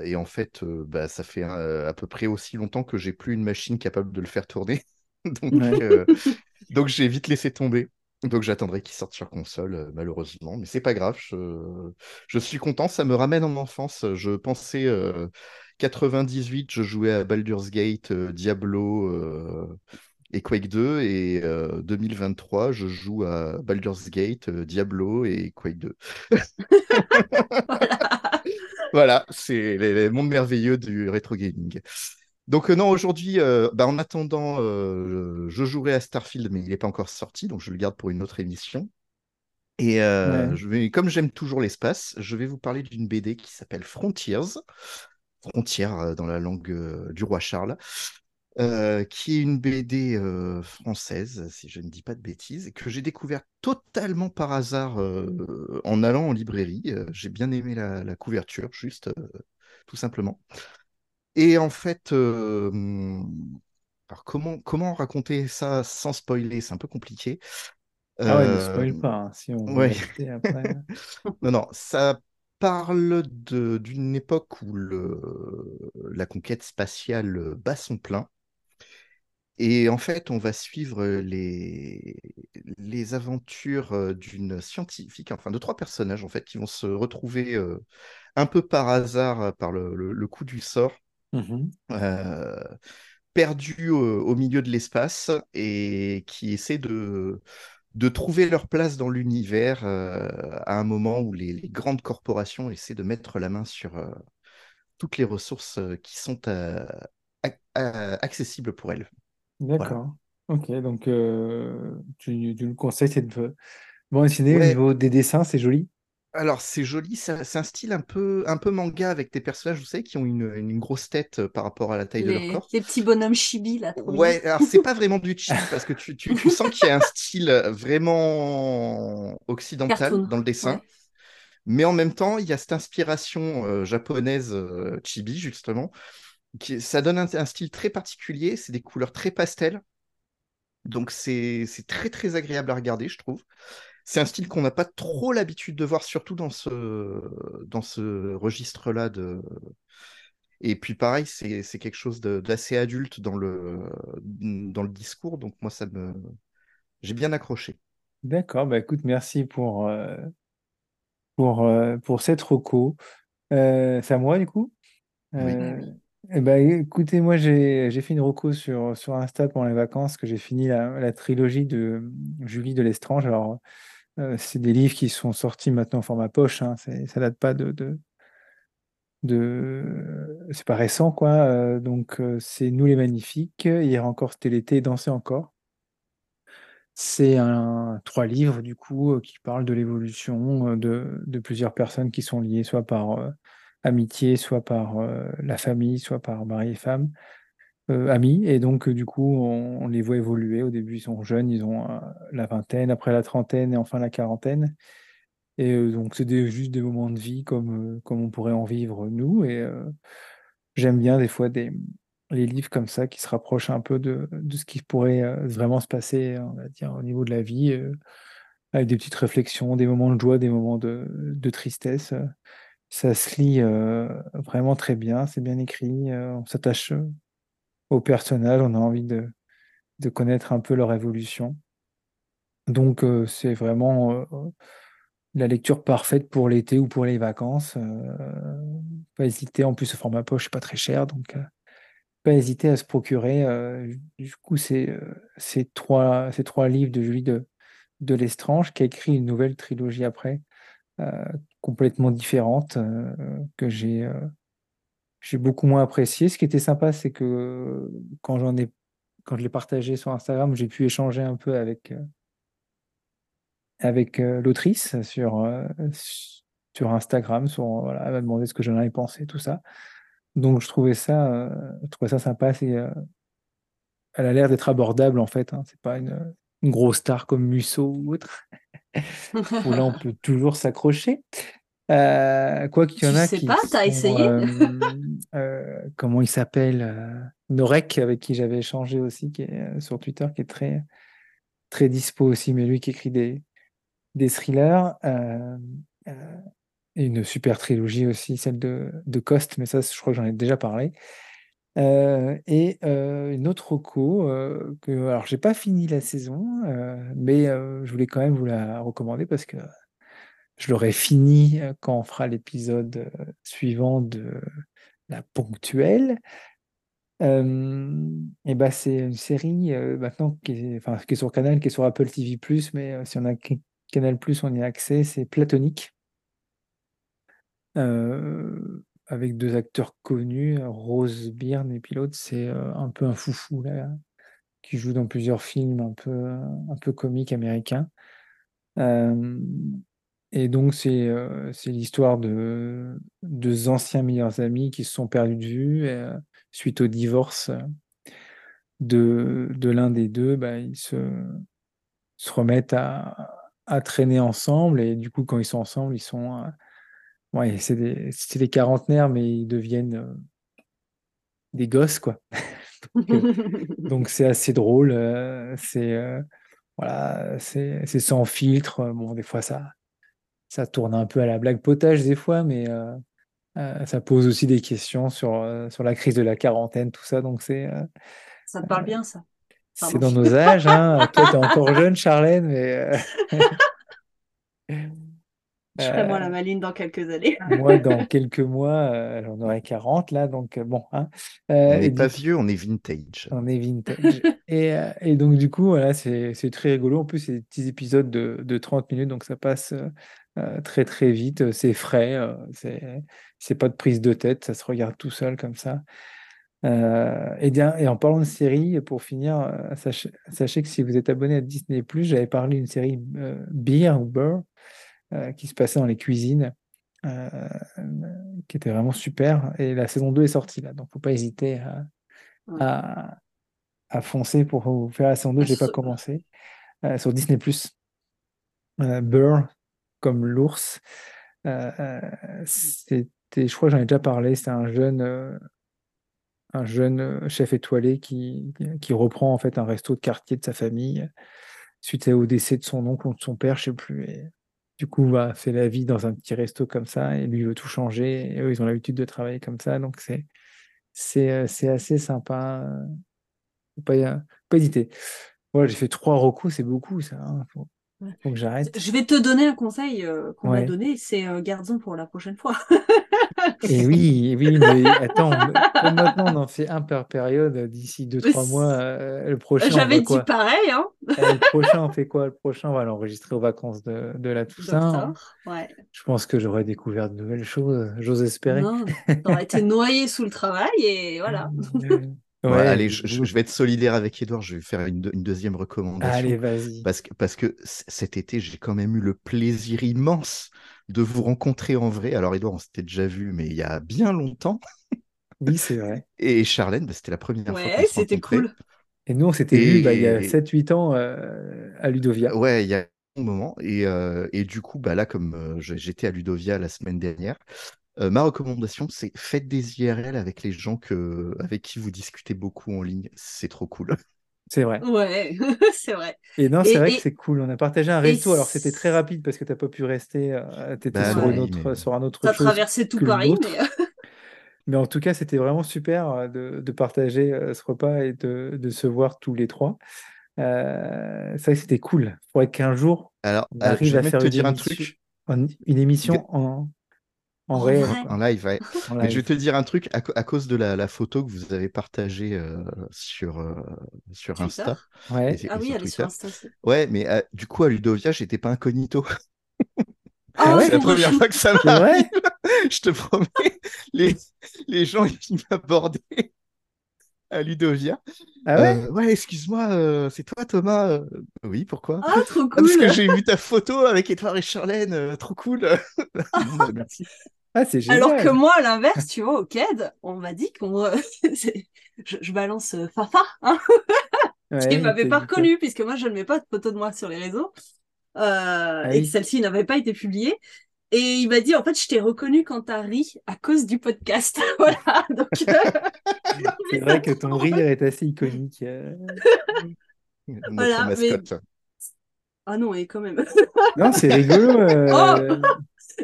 et, en fait, bah, ça fait à peu près aussi longtemps que j'ai plus une machine capable de le faire tourner. Donc, donc j'ai vite laissé tomber. Donc j'attendrai qu'il sorte sur console, euh, malheureusement. Mais c'est pas grave, je... suis content, ça me ramène en enfance. Je pensais 98, euh, je jouais à Baldur's Gate, euh, Diablo, et Quake 2. Et 2023, je joue à Baldur's Gate, Diablo et Quake 2. voilà, c'est les, mondes merveilleux du rétro gaming. Donc non, aujourd'hui, bah, en attendant, je jouerai à Starfield, mais il n'est pas encore sorti, donc je le garde pour une autre émission. Et je vais, comme j'aime toujours l'espace, je vais vous parler d'une BD qui s'appelle Frontiers, Frontières dans la langue du roi Charles, qui est une BD française, si je ne dis pas de bêtises, que j'ai découvert totalement par hasard en allant en librairie. j'ai bien aimé la, couverture, juste tout simplement. Et en fait, alors comment, comment raconter ça sans spoiler? C'est un peu compliqué. Ah ouais, ne spoil pas, hein, si on ouais. après. non, non, ça parle d'une époque où le, la conquête spatiale bat son plein. Et en fait, on va suivre les, les aventures d'une scientifique, enfin de trois personnages en fait, qui vont se retrouver un peu par hasard, par le, le, coup du sort, mmh euh, perdus au, au, milieu de l'espace et qui essaient de, de trouver leur place dans l'univers euh, à un moment où les, grandes corporations essaient de mettre la main sur toutes les ressources qui sont accessibles pour elles. D'accord. Ok, donc tu, tu, le conseilles, c'est de bon dessiner au niveau des dessins, c'est joli? Alors, c'est joli, c'est un style un peu, un peu manga avec des personnages, vous savez, qui ont une, une grosse tête euh, par rapport à la taille de leur corps. Les petits bonhommes chibi, là. Ouais, alors c'est pas vraiment du chibi parce que tu, tu, tu sens qu'il y a un style vraiment occidental dans le dessin. Mais en même temps, il y a cette inspiration euh, japonaise euh, chibi, justement. Qui, ça donne un, un style très particulier, c'est des couleurs très pastel. Donc, c'est très, très agréable à regarder, je trouve. C'est un style qu'on n'a pas trop l'habitude de voir, surtout dans ce, dans ce registre-là. De... Et puis pareil, c'est quelque chose d'assez adulte dans le, dans le discours, donc moi, ça me... j'ai bien accroché. D'accord, bah écoute, merci pour, euh, pour, euh, pour cette reco. Euh, c'est à moi, du coup? Oui. Eh ben, écoutez, moi j'ai fait une reco sur, sur Insta pendant les vacances, que j'ai fini la, trilogie de Julie de Lestrange. Alors, euh, c'est des livres qui sont sortis maintenant en format poche. Hein, ça date pas de, de, de... c'est pas récent quoi. Euh, donc euh, c'est Nous les magnifiques. Hier encore c'était l'été, Danser encore. C'est un trois livres du coup qui parlent de l'évolution de, plusieurs personnes qui sont liées soit par amitié, soit par la famille, soit par mari et femme. Euh, amis. Et donc, euh, du coup, on, les voit évoluer. Au début, ils sont jeunes, ils ont euh, la vingtaine, après la trentaine et enfin la quarantaine. Et donc, c'est juste des moments de vie comme, comme on pourrait en vivre nous. Et j'aime bien des fois les livres comme ça qui se rapprochent un peu de, de ce qui pourrait vraiment se passer, on va dire, au niveau de la vie, avec des petites réflexions, des moments de joie, des moments de, de tristesse. Ça se lit vraiment très bien, c'est bien écrit, on s'attache aux personnages, on a envie de, connaître un peu leur évolution. Donc euh, c'est vraiment euh, la lecture parfaite pour l'été ou pour les vacances. Euh, pas hésiter, en plus ce format poche n'est pas très cher, donc pas hésiter à se procurer du coup ces, ces, trois, ces trois livres de Julie de, de Lestrange qui a écrit une nouvelle trilogie après, complètement différente, que j'ai j'ai beaucoup moins apprécié. Ce qui était sympa, c'est que quand j'en ai, quand je l'ai partagé sur Instagram, j'ai pu échanger un peu avec, euh, avec euh, l'autrice sur, euh, sur Instagram. Sur, voilà, elle m'a demandé ce que j'en avais pensé, tout ça. Donc je trouvais ça, je trouvais ça sympa. C'est, elle a l'air d'être abordable en fait. Hein. C'est pas une, une, grosse star comme Musso ou autre. où là on peut toujours s'accrocher. Euh, quoi qu'il y en a sais pas, t'as essayé euh, euh, Comment il s'appelle Norek, avec qui j'avais échangé aussi, qui est sur Twitter, qui est très, très dispo aussi, mais lui qui écrit des, des thrillers. et une super trilogie aussi, celle de, de Cost, mais ça, je crois que j'en ai déjà parlé. Et une autre co que alors j'ai pas fini la saison, mais je voulais quand même vous la recommander parce que je l'aurai fini euh, quand on fera l'épisode euh, suivant de la ponctuelle. et bah, c'est une série maintenant qui est, sur Canal, qui est sur Apple TV+, mais si on a Canal+, on y a accès, c'est Platonique. Avec deux acteurs connus, Rose Byrne et puis l'autre, c'est un peu un foufou là, qui joue dans plusieurs films un peu, un peu comiques américains. et donc c'est c'est l'histoire de deux anciens meilleurs amis qui se sont perdus de vue suite au divorce de, de l'un des deux, bah, ils se, se remettent à, à, traîner ensemble et du coup quand ils sont ensemble, ils sont ouais, c'est des, des quarantenaires mais ils deviennent des gosses quoi. donc c'est assez drôle, c'est voilà, c'est sans filtre. Bon, des fois ça ça tourne un peu à la blague potage des fois, mais euh, ça pose aussi des questions sur, euh, sur la crise de la quarantaine, tout ça. Donc c'est. Euh, ça te parle bien, ça? C'est dans nos âges. Hein. Toi, tu es encore jeune, Charlène, mais. Je ferai moi la maline dans quelques années. moi, dans quelques mois, j'en aurai 40 là, donc bon. Hein. on n'est pas vieux, on est vintage. On est vintage. et, et, donc, du coup, voilà, c'est très rigolo. En plus, c'est des petits épisodes de, de 30 minutes, donc ça passe très très vite. C'est frais, c'est c'est pas de prise de tête, ça se regarde tout seul comme ça. Euh, et, bien, et en parlant de série, pour finir, euh, sachez, que si vous êtes abonné à Disney, j'avais parlé d'une série euh, Beer ou Burr qui se passait dans les cuisines, qui était vraiment super. Et la saison 2 est sortie là, donc faut pas hésiter à, à, foncer pour vous faire la saison 2. Je n'ai pas commencé. sur Disney. Burr, comme l'ours. c'était je crois que j'en ai déjà parlé, c'est un jeune, euh, un jeune euh, chef étoilé qui, qui reprend en fait un resto de quartier de sa famille suite au décès de son oncle ou de son père, je sais plus. Et du coup, va fait la vie dans un petit resto comme ça et lui veut tout changer. Et eux, ils ont l'habitude de travailler comme ça, donc c'est c'est euh, assez sympa. Faut pas, pas hésiter. Voilà, j'ai fait trois recos, c'est beaucoup ça. Hein. Faut, que j'arrête. Je vais te donner un conseil qu'on m'a donné, c'est euh, garde pour la prochaine fois. Et oui, oui, mais attends, maintenant on en fait un par période d'ici deux, trois mois. Euh, le prochain. J'avais dit pareil, hein. Euh, le prochain, on fait quoi? Le prochain, on va l'enregistrer aux vacances de, de la Toussaint. Ouais. Je pense que j'aurais découvert de nouvelles choses, j'ose espérer. Non, t'aurais été noyé sous le travail et voilà. Ouais, allez, je, vais être solidaire avec Edouard, je vais faire une, une deuxième recommandation. Allez, vas-y. Parce que, parce que cet été, j'ai quand même eu le plaisir immense de vous rencontrer en vrai. Alors, Edouard, on s'était déjà vu, mais il y a bien longtemps. Oui, c'est vrai. Et Charlène, bah, c'était la première fois. Ouais, c'était cool. Et nous, on s'était vu bah, il y a 7-8 ans euh, à Ludovia. Ouais, il y a un moment. Et, euh, et du coup, bah, là, comme euh, j'étais à Ludovia la semaine dernière, ma recommandation, c'est faites des IRL avec les gens que, avec qui vous discutez beaucoup en ligne. C'est trop cool. C'est vrai. Ouais, c'est vrai. Et non, c'est vrai que c'est cool. On a partagé un resto. Alors, c'était très rapide parce que tu n'as pas pu rester. Euh, tu étais bah sur, une autre, sur un autre Tu as traversé tout Paris. Mais... mais... en tout cas, c'était vraiment super euh, de, de partager euh, ce repas et de, de, se voir tous les trois. Euh, ça, c'était cool. Il faudrait qu'un jour, Alors, on arrive à faire te dire un truc. Une émission en, en, live, ouais. Mais je vais te dire un truc, à, cause de la, photo que vous avez partagée euh, sur, euh, sur Insta. Ouais. ah oui, elle est sur Insta Ouais, mais euh, du coup, à Ludovia, j'étais pas incognito. Ah c'est la première fois que ça m'arrive. je te promets, les, les gens, ils m'abordaient à Ludovia. Ah ouais Ouais, excuse-moi, c'est toi Thomas Oui, pourquoi? Ah, trop cool Parce que j'ai vu ta photo avec Edouard et Charlène, trop cool bah, Merci. Ah, Alors que moi, à l'inverse, tu vois, au CAD, on m'a dit qu'on. je, balance euh, Fafa, hein qui ne m'avait pas reconnu, puisque moi, je ne mets pas de photo de moi sur les réseaux. Euh, ah et celle-ci n'avait pas été publiée. Et il m'a dit, en fait, je t'ai reconnu quand t'as ri à cause du podcast. voilà. Donc, euh, c'est vrai que ton rire est assez iconique. voilà, mais... Ah non, et quand même. non, c'est rigolo. Oh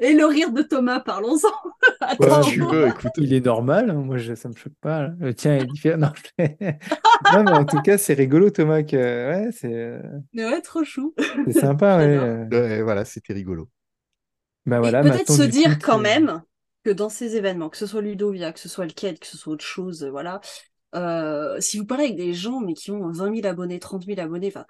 et le rire de Thomas, parlons-en. tu veux, écoute. Il est normal, hein. moi je, ça me choque pas. Le tien est différent. Non, non, mais en tout cas, c'est rigolo, Thomas. Que... Ouais, c'est. Euh, ouais, trop chou. C'est sympa, ouais. ouais. Voilà, c'était rigolo. Bah, voilà, peut-être se dire quand même que dans ces événements, que ce soit Ludovia, que ce soit le quête, que ce soit autre chose, voilà, si vous parlez avec des gens mais qui ont 20 000 abonnés, 30 000 abonnés, enfin,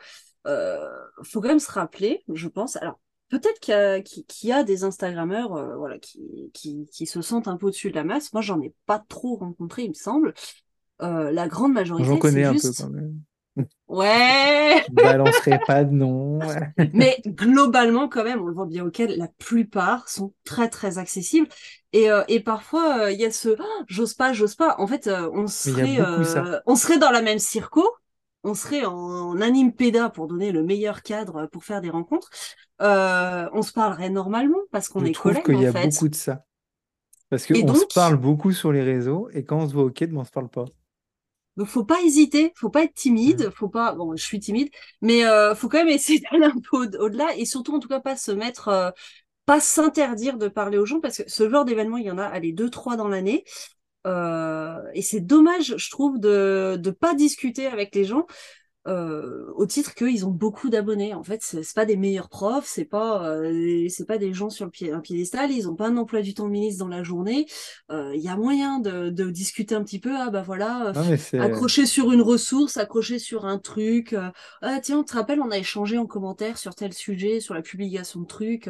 faut quand même se rappeler, je pense. Alors, peut-être qu'il y, a des Instagrammeurs voilà, qui, qui, se sentent un peu au-dessus de la masse. Moi, j'en ai pas trop rencontré, il me semble. la grande majorité, J'en connais un peu quand même. Ouais. Je balancerai pas de nom. Mais globalement, quand même, on le voit bien auquel la plupart sont très très accessibles. Et, euh, et parfois, euh, il y a ce oh, j'ose pas, j'ose pas. En fait, euh, on serait, on serait dans la même circo. On serait en, anime péda pour donner le meilleur cadre pour faire des rencontres. on se parlerait normalement parce qu'on est collègues. Je trouve qu'il y a beaucoup de ça. Parce qu'on se parle beaucoup sur les réseaux et quand on se voit au quai, on se parle pas. Donc faut pas hésiter, faut pas être timide, faut pas. Bon, je suis timide, mais euh, faut quand même essayer d'aller un peu au-delà et surtout en tout cas pas se mettre, euh, pas s'interdire de parler aux gens parce que ce genre d'événement il y en a, allez deux trois dans l'année. Euh, et c'est dommage, je trouve, de ne pas discuter avec les gens euh, au titre qu'ils ont beaucoup d'abonnés. En fait, c'est pas des meilleurs profs, c'est pas euh, c'est pas des gens sur le pied, un piédestal, ils ont pas un emploi du temps ministre dans la journée. Euh, il y a moyen de, de, discuter un petit peu. Ah bah voilà, accrocher sur une ressource, accrocher sur un truc. ah tiens, on te rappelle, on a échangé en commentaire sur tel sujet, sur la publication de trucs.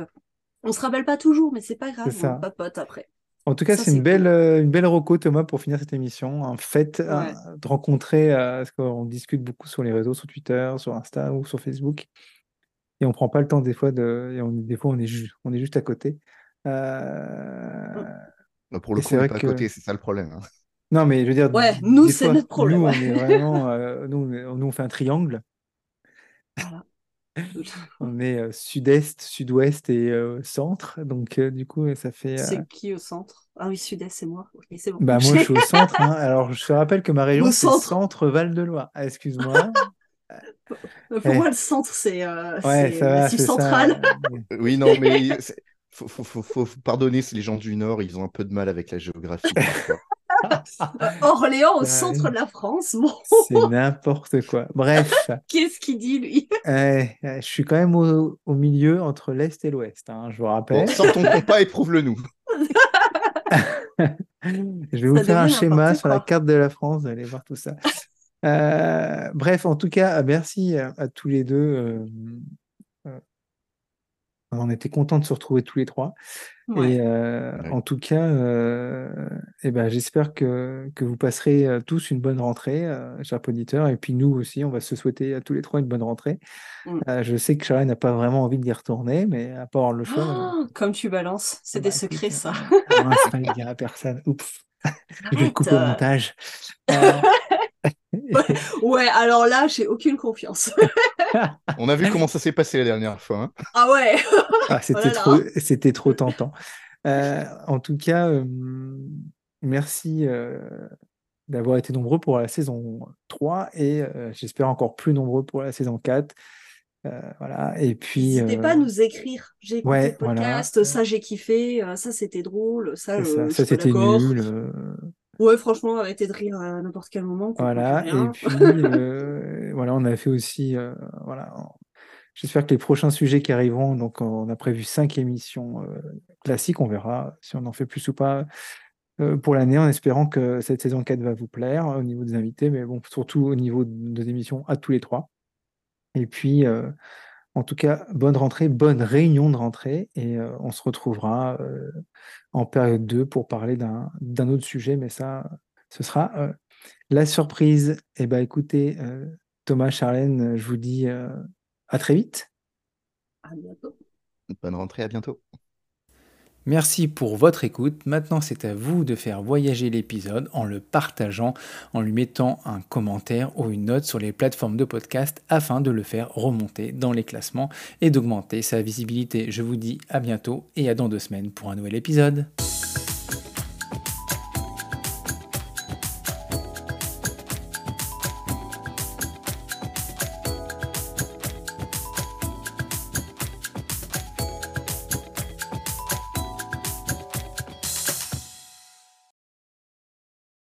On se rappelle pas toujours, mais c'est pas grave, on papote après. En tout cas, c'est une belle, euh, une belle reco, Thomas, pour finir cette émission. Un fait de rencontrer, euh, parce qu'on discute beaucoup sur les réseaux, sur Twitter, sur Insta ou sur Facebook. Et on prend pas le temps des fois de. Et on, des fois, on est, on est juste à côté. Euh, bah, pour le coup, on n'est pas à côté, c'est ça le problème. Hein. Non, mais je veux dire. Ouais, nous, c'est notre problème. Nous, on est vraiment. nous, nous, on fait un triangle. Voilà. On est euh, sud-est, sud-ouest et euh, centre. Donc, euh, du coup, ça fait. C'est qui au centre? Ah oui, sud-est, c'est moi. Bah, moi, je suis au centre. Hein. Alors, je te rappelle que ma région, c'est centre Val-de-Loire. Ah, excuse-moi. Pour eh. moi, le centre, c'est ouais, central. oui, non, mais faut, faut, faut, pardonner si les gens du Nord, ils ont un peu de mal avec la géographie. Orléans au centre de la France. C'est n'importe quoi. Bref. Qu'est-ce qu'il dit, lui? Eh, eh, Je suis quand même au, milieu entre l'Est et l'Ouest, hein, je vous rappelle. Bon, sors ton compas et prouve-le-nous. je vais vous faire un schéma sur la carte de la France, vous allez voir tout ça. Euh, bref, en tout cas, merci à, tous les deux. Euh, on était contents de se retrouver tous les trois. Et euh, en tout cas, euh, eh ben, j'espère que, que vous passerez euh, tous une bonne rentrée, chers auditeurs. Et puis nous aussi, on va se souhaiter à tous les trois une bonne rentrée. Mmh. je sais que Charles n'a pas vraiment envie d'y retourner, mais à part le choix. Oh, comme tu balances, c'est des bah, secrets, ça. Non, ça ne dira à personne. Oups. Je vais couper au montage. ouais, alors là, j'ai aucune confiance. On a vu comment ça s'est passé la dernière fois. Hein. Ah ouais. Ah, c'était trop, c'était trop tentant. Euh, en tout cas, euh, merci euh, d'avoir été nombreux pour la saison 3 et j'espère encore plus nombreux pour la saison 4. voilà. Et puis. N'hésitez pas à nous écrire. J'ai écouté le podcast, ça j'ai kiffé, ça c'était drôle, ça, ça, ça c'était nul. Ouais, franchement, arrêtez de rire à n'importe quel moment. Voilà, et puis euh, voilà, on a fait aussi, euh, voilà, j'espère que les prochains sujets qui arriveront, donc on a prévu cinq émissions euh, classiques, on verra si on en fait plus ou pas pour l'année, en espérant que cette saison 4 va vous plaire au niveau des invités, mais bon, surtout au niveau des émissions à tous les trois. Et puis, en tout cas, bonne rentrée, bonne réunion de rentrée, et on se retrouvera en période 2 pour parler d'un autre sujet, mais ça, ce sera euh, la surprise. Et eh bien, écoutez, euh, Thomas, Charlène, je vous dis euh, à très vite. À bientôt. Bonne rentrée, à bientôt. Merci pour votre écoute. Maintenant, c'est à vous de faire voyager l'épisode en le partageant, en lui mettant un commentaire ou une note sur les plateformes de podcast afin de le faire remonter dans les classements et d'augmenter sa visibilité. Je vous dis à bientôt et à dans deux semaines pour un nouvel épisode.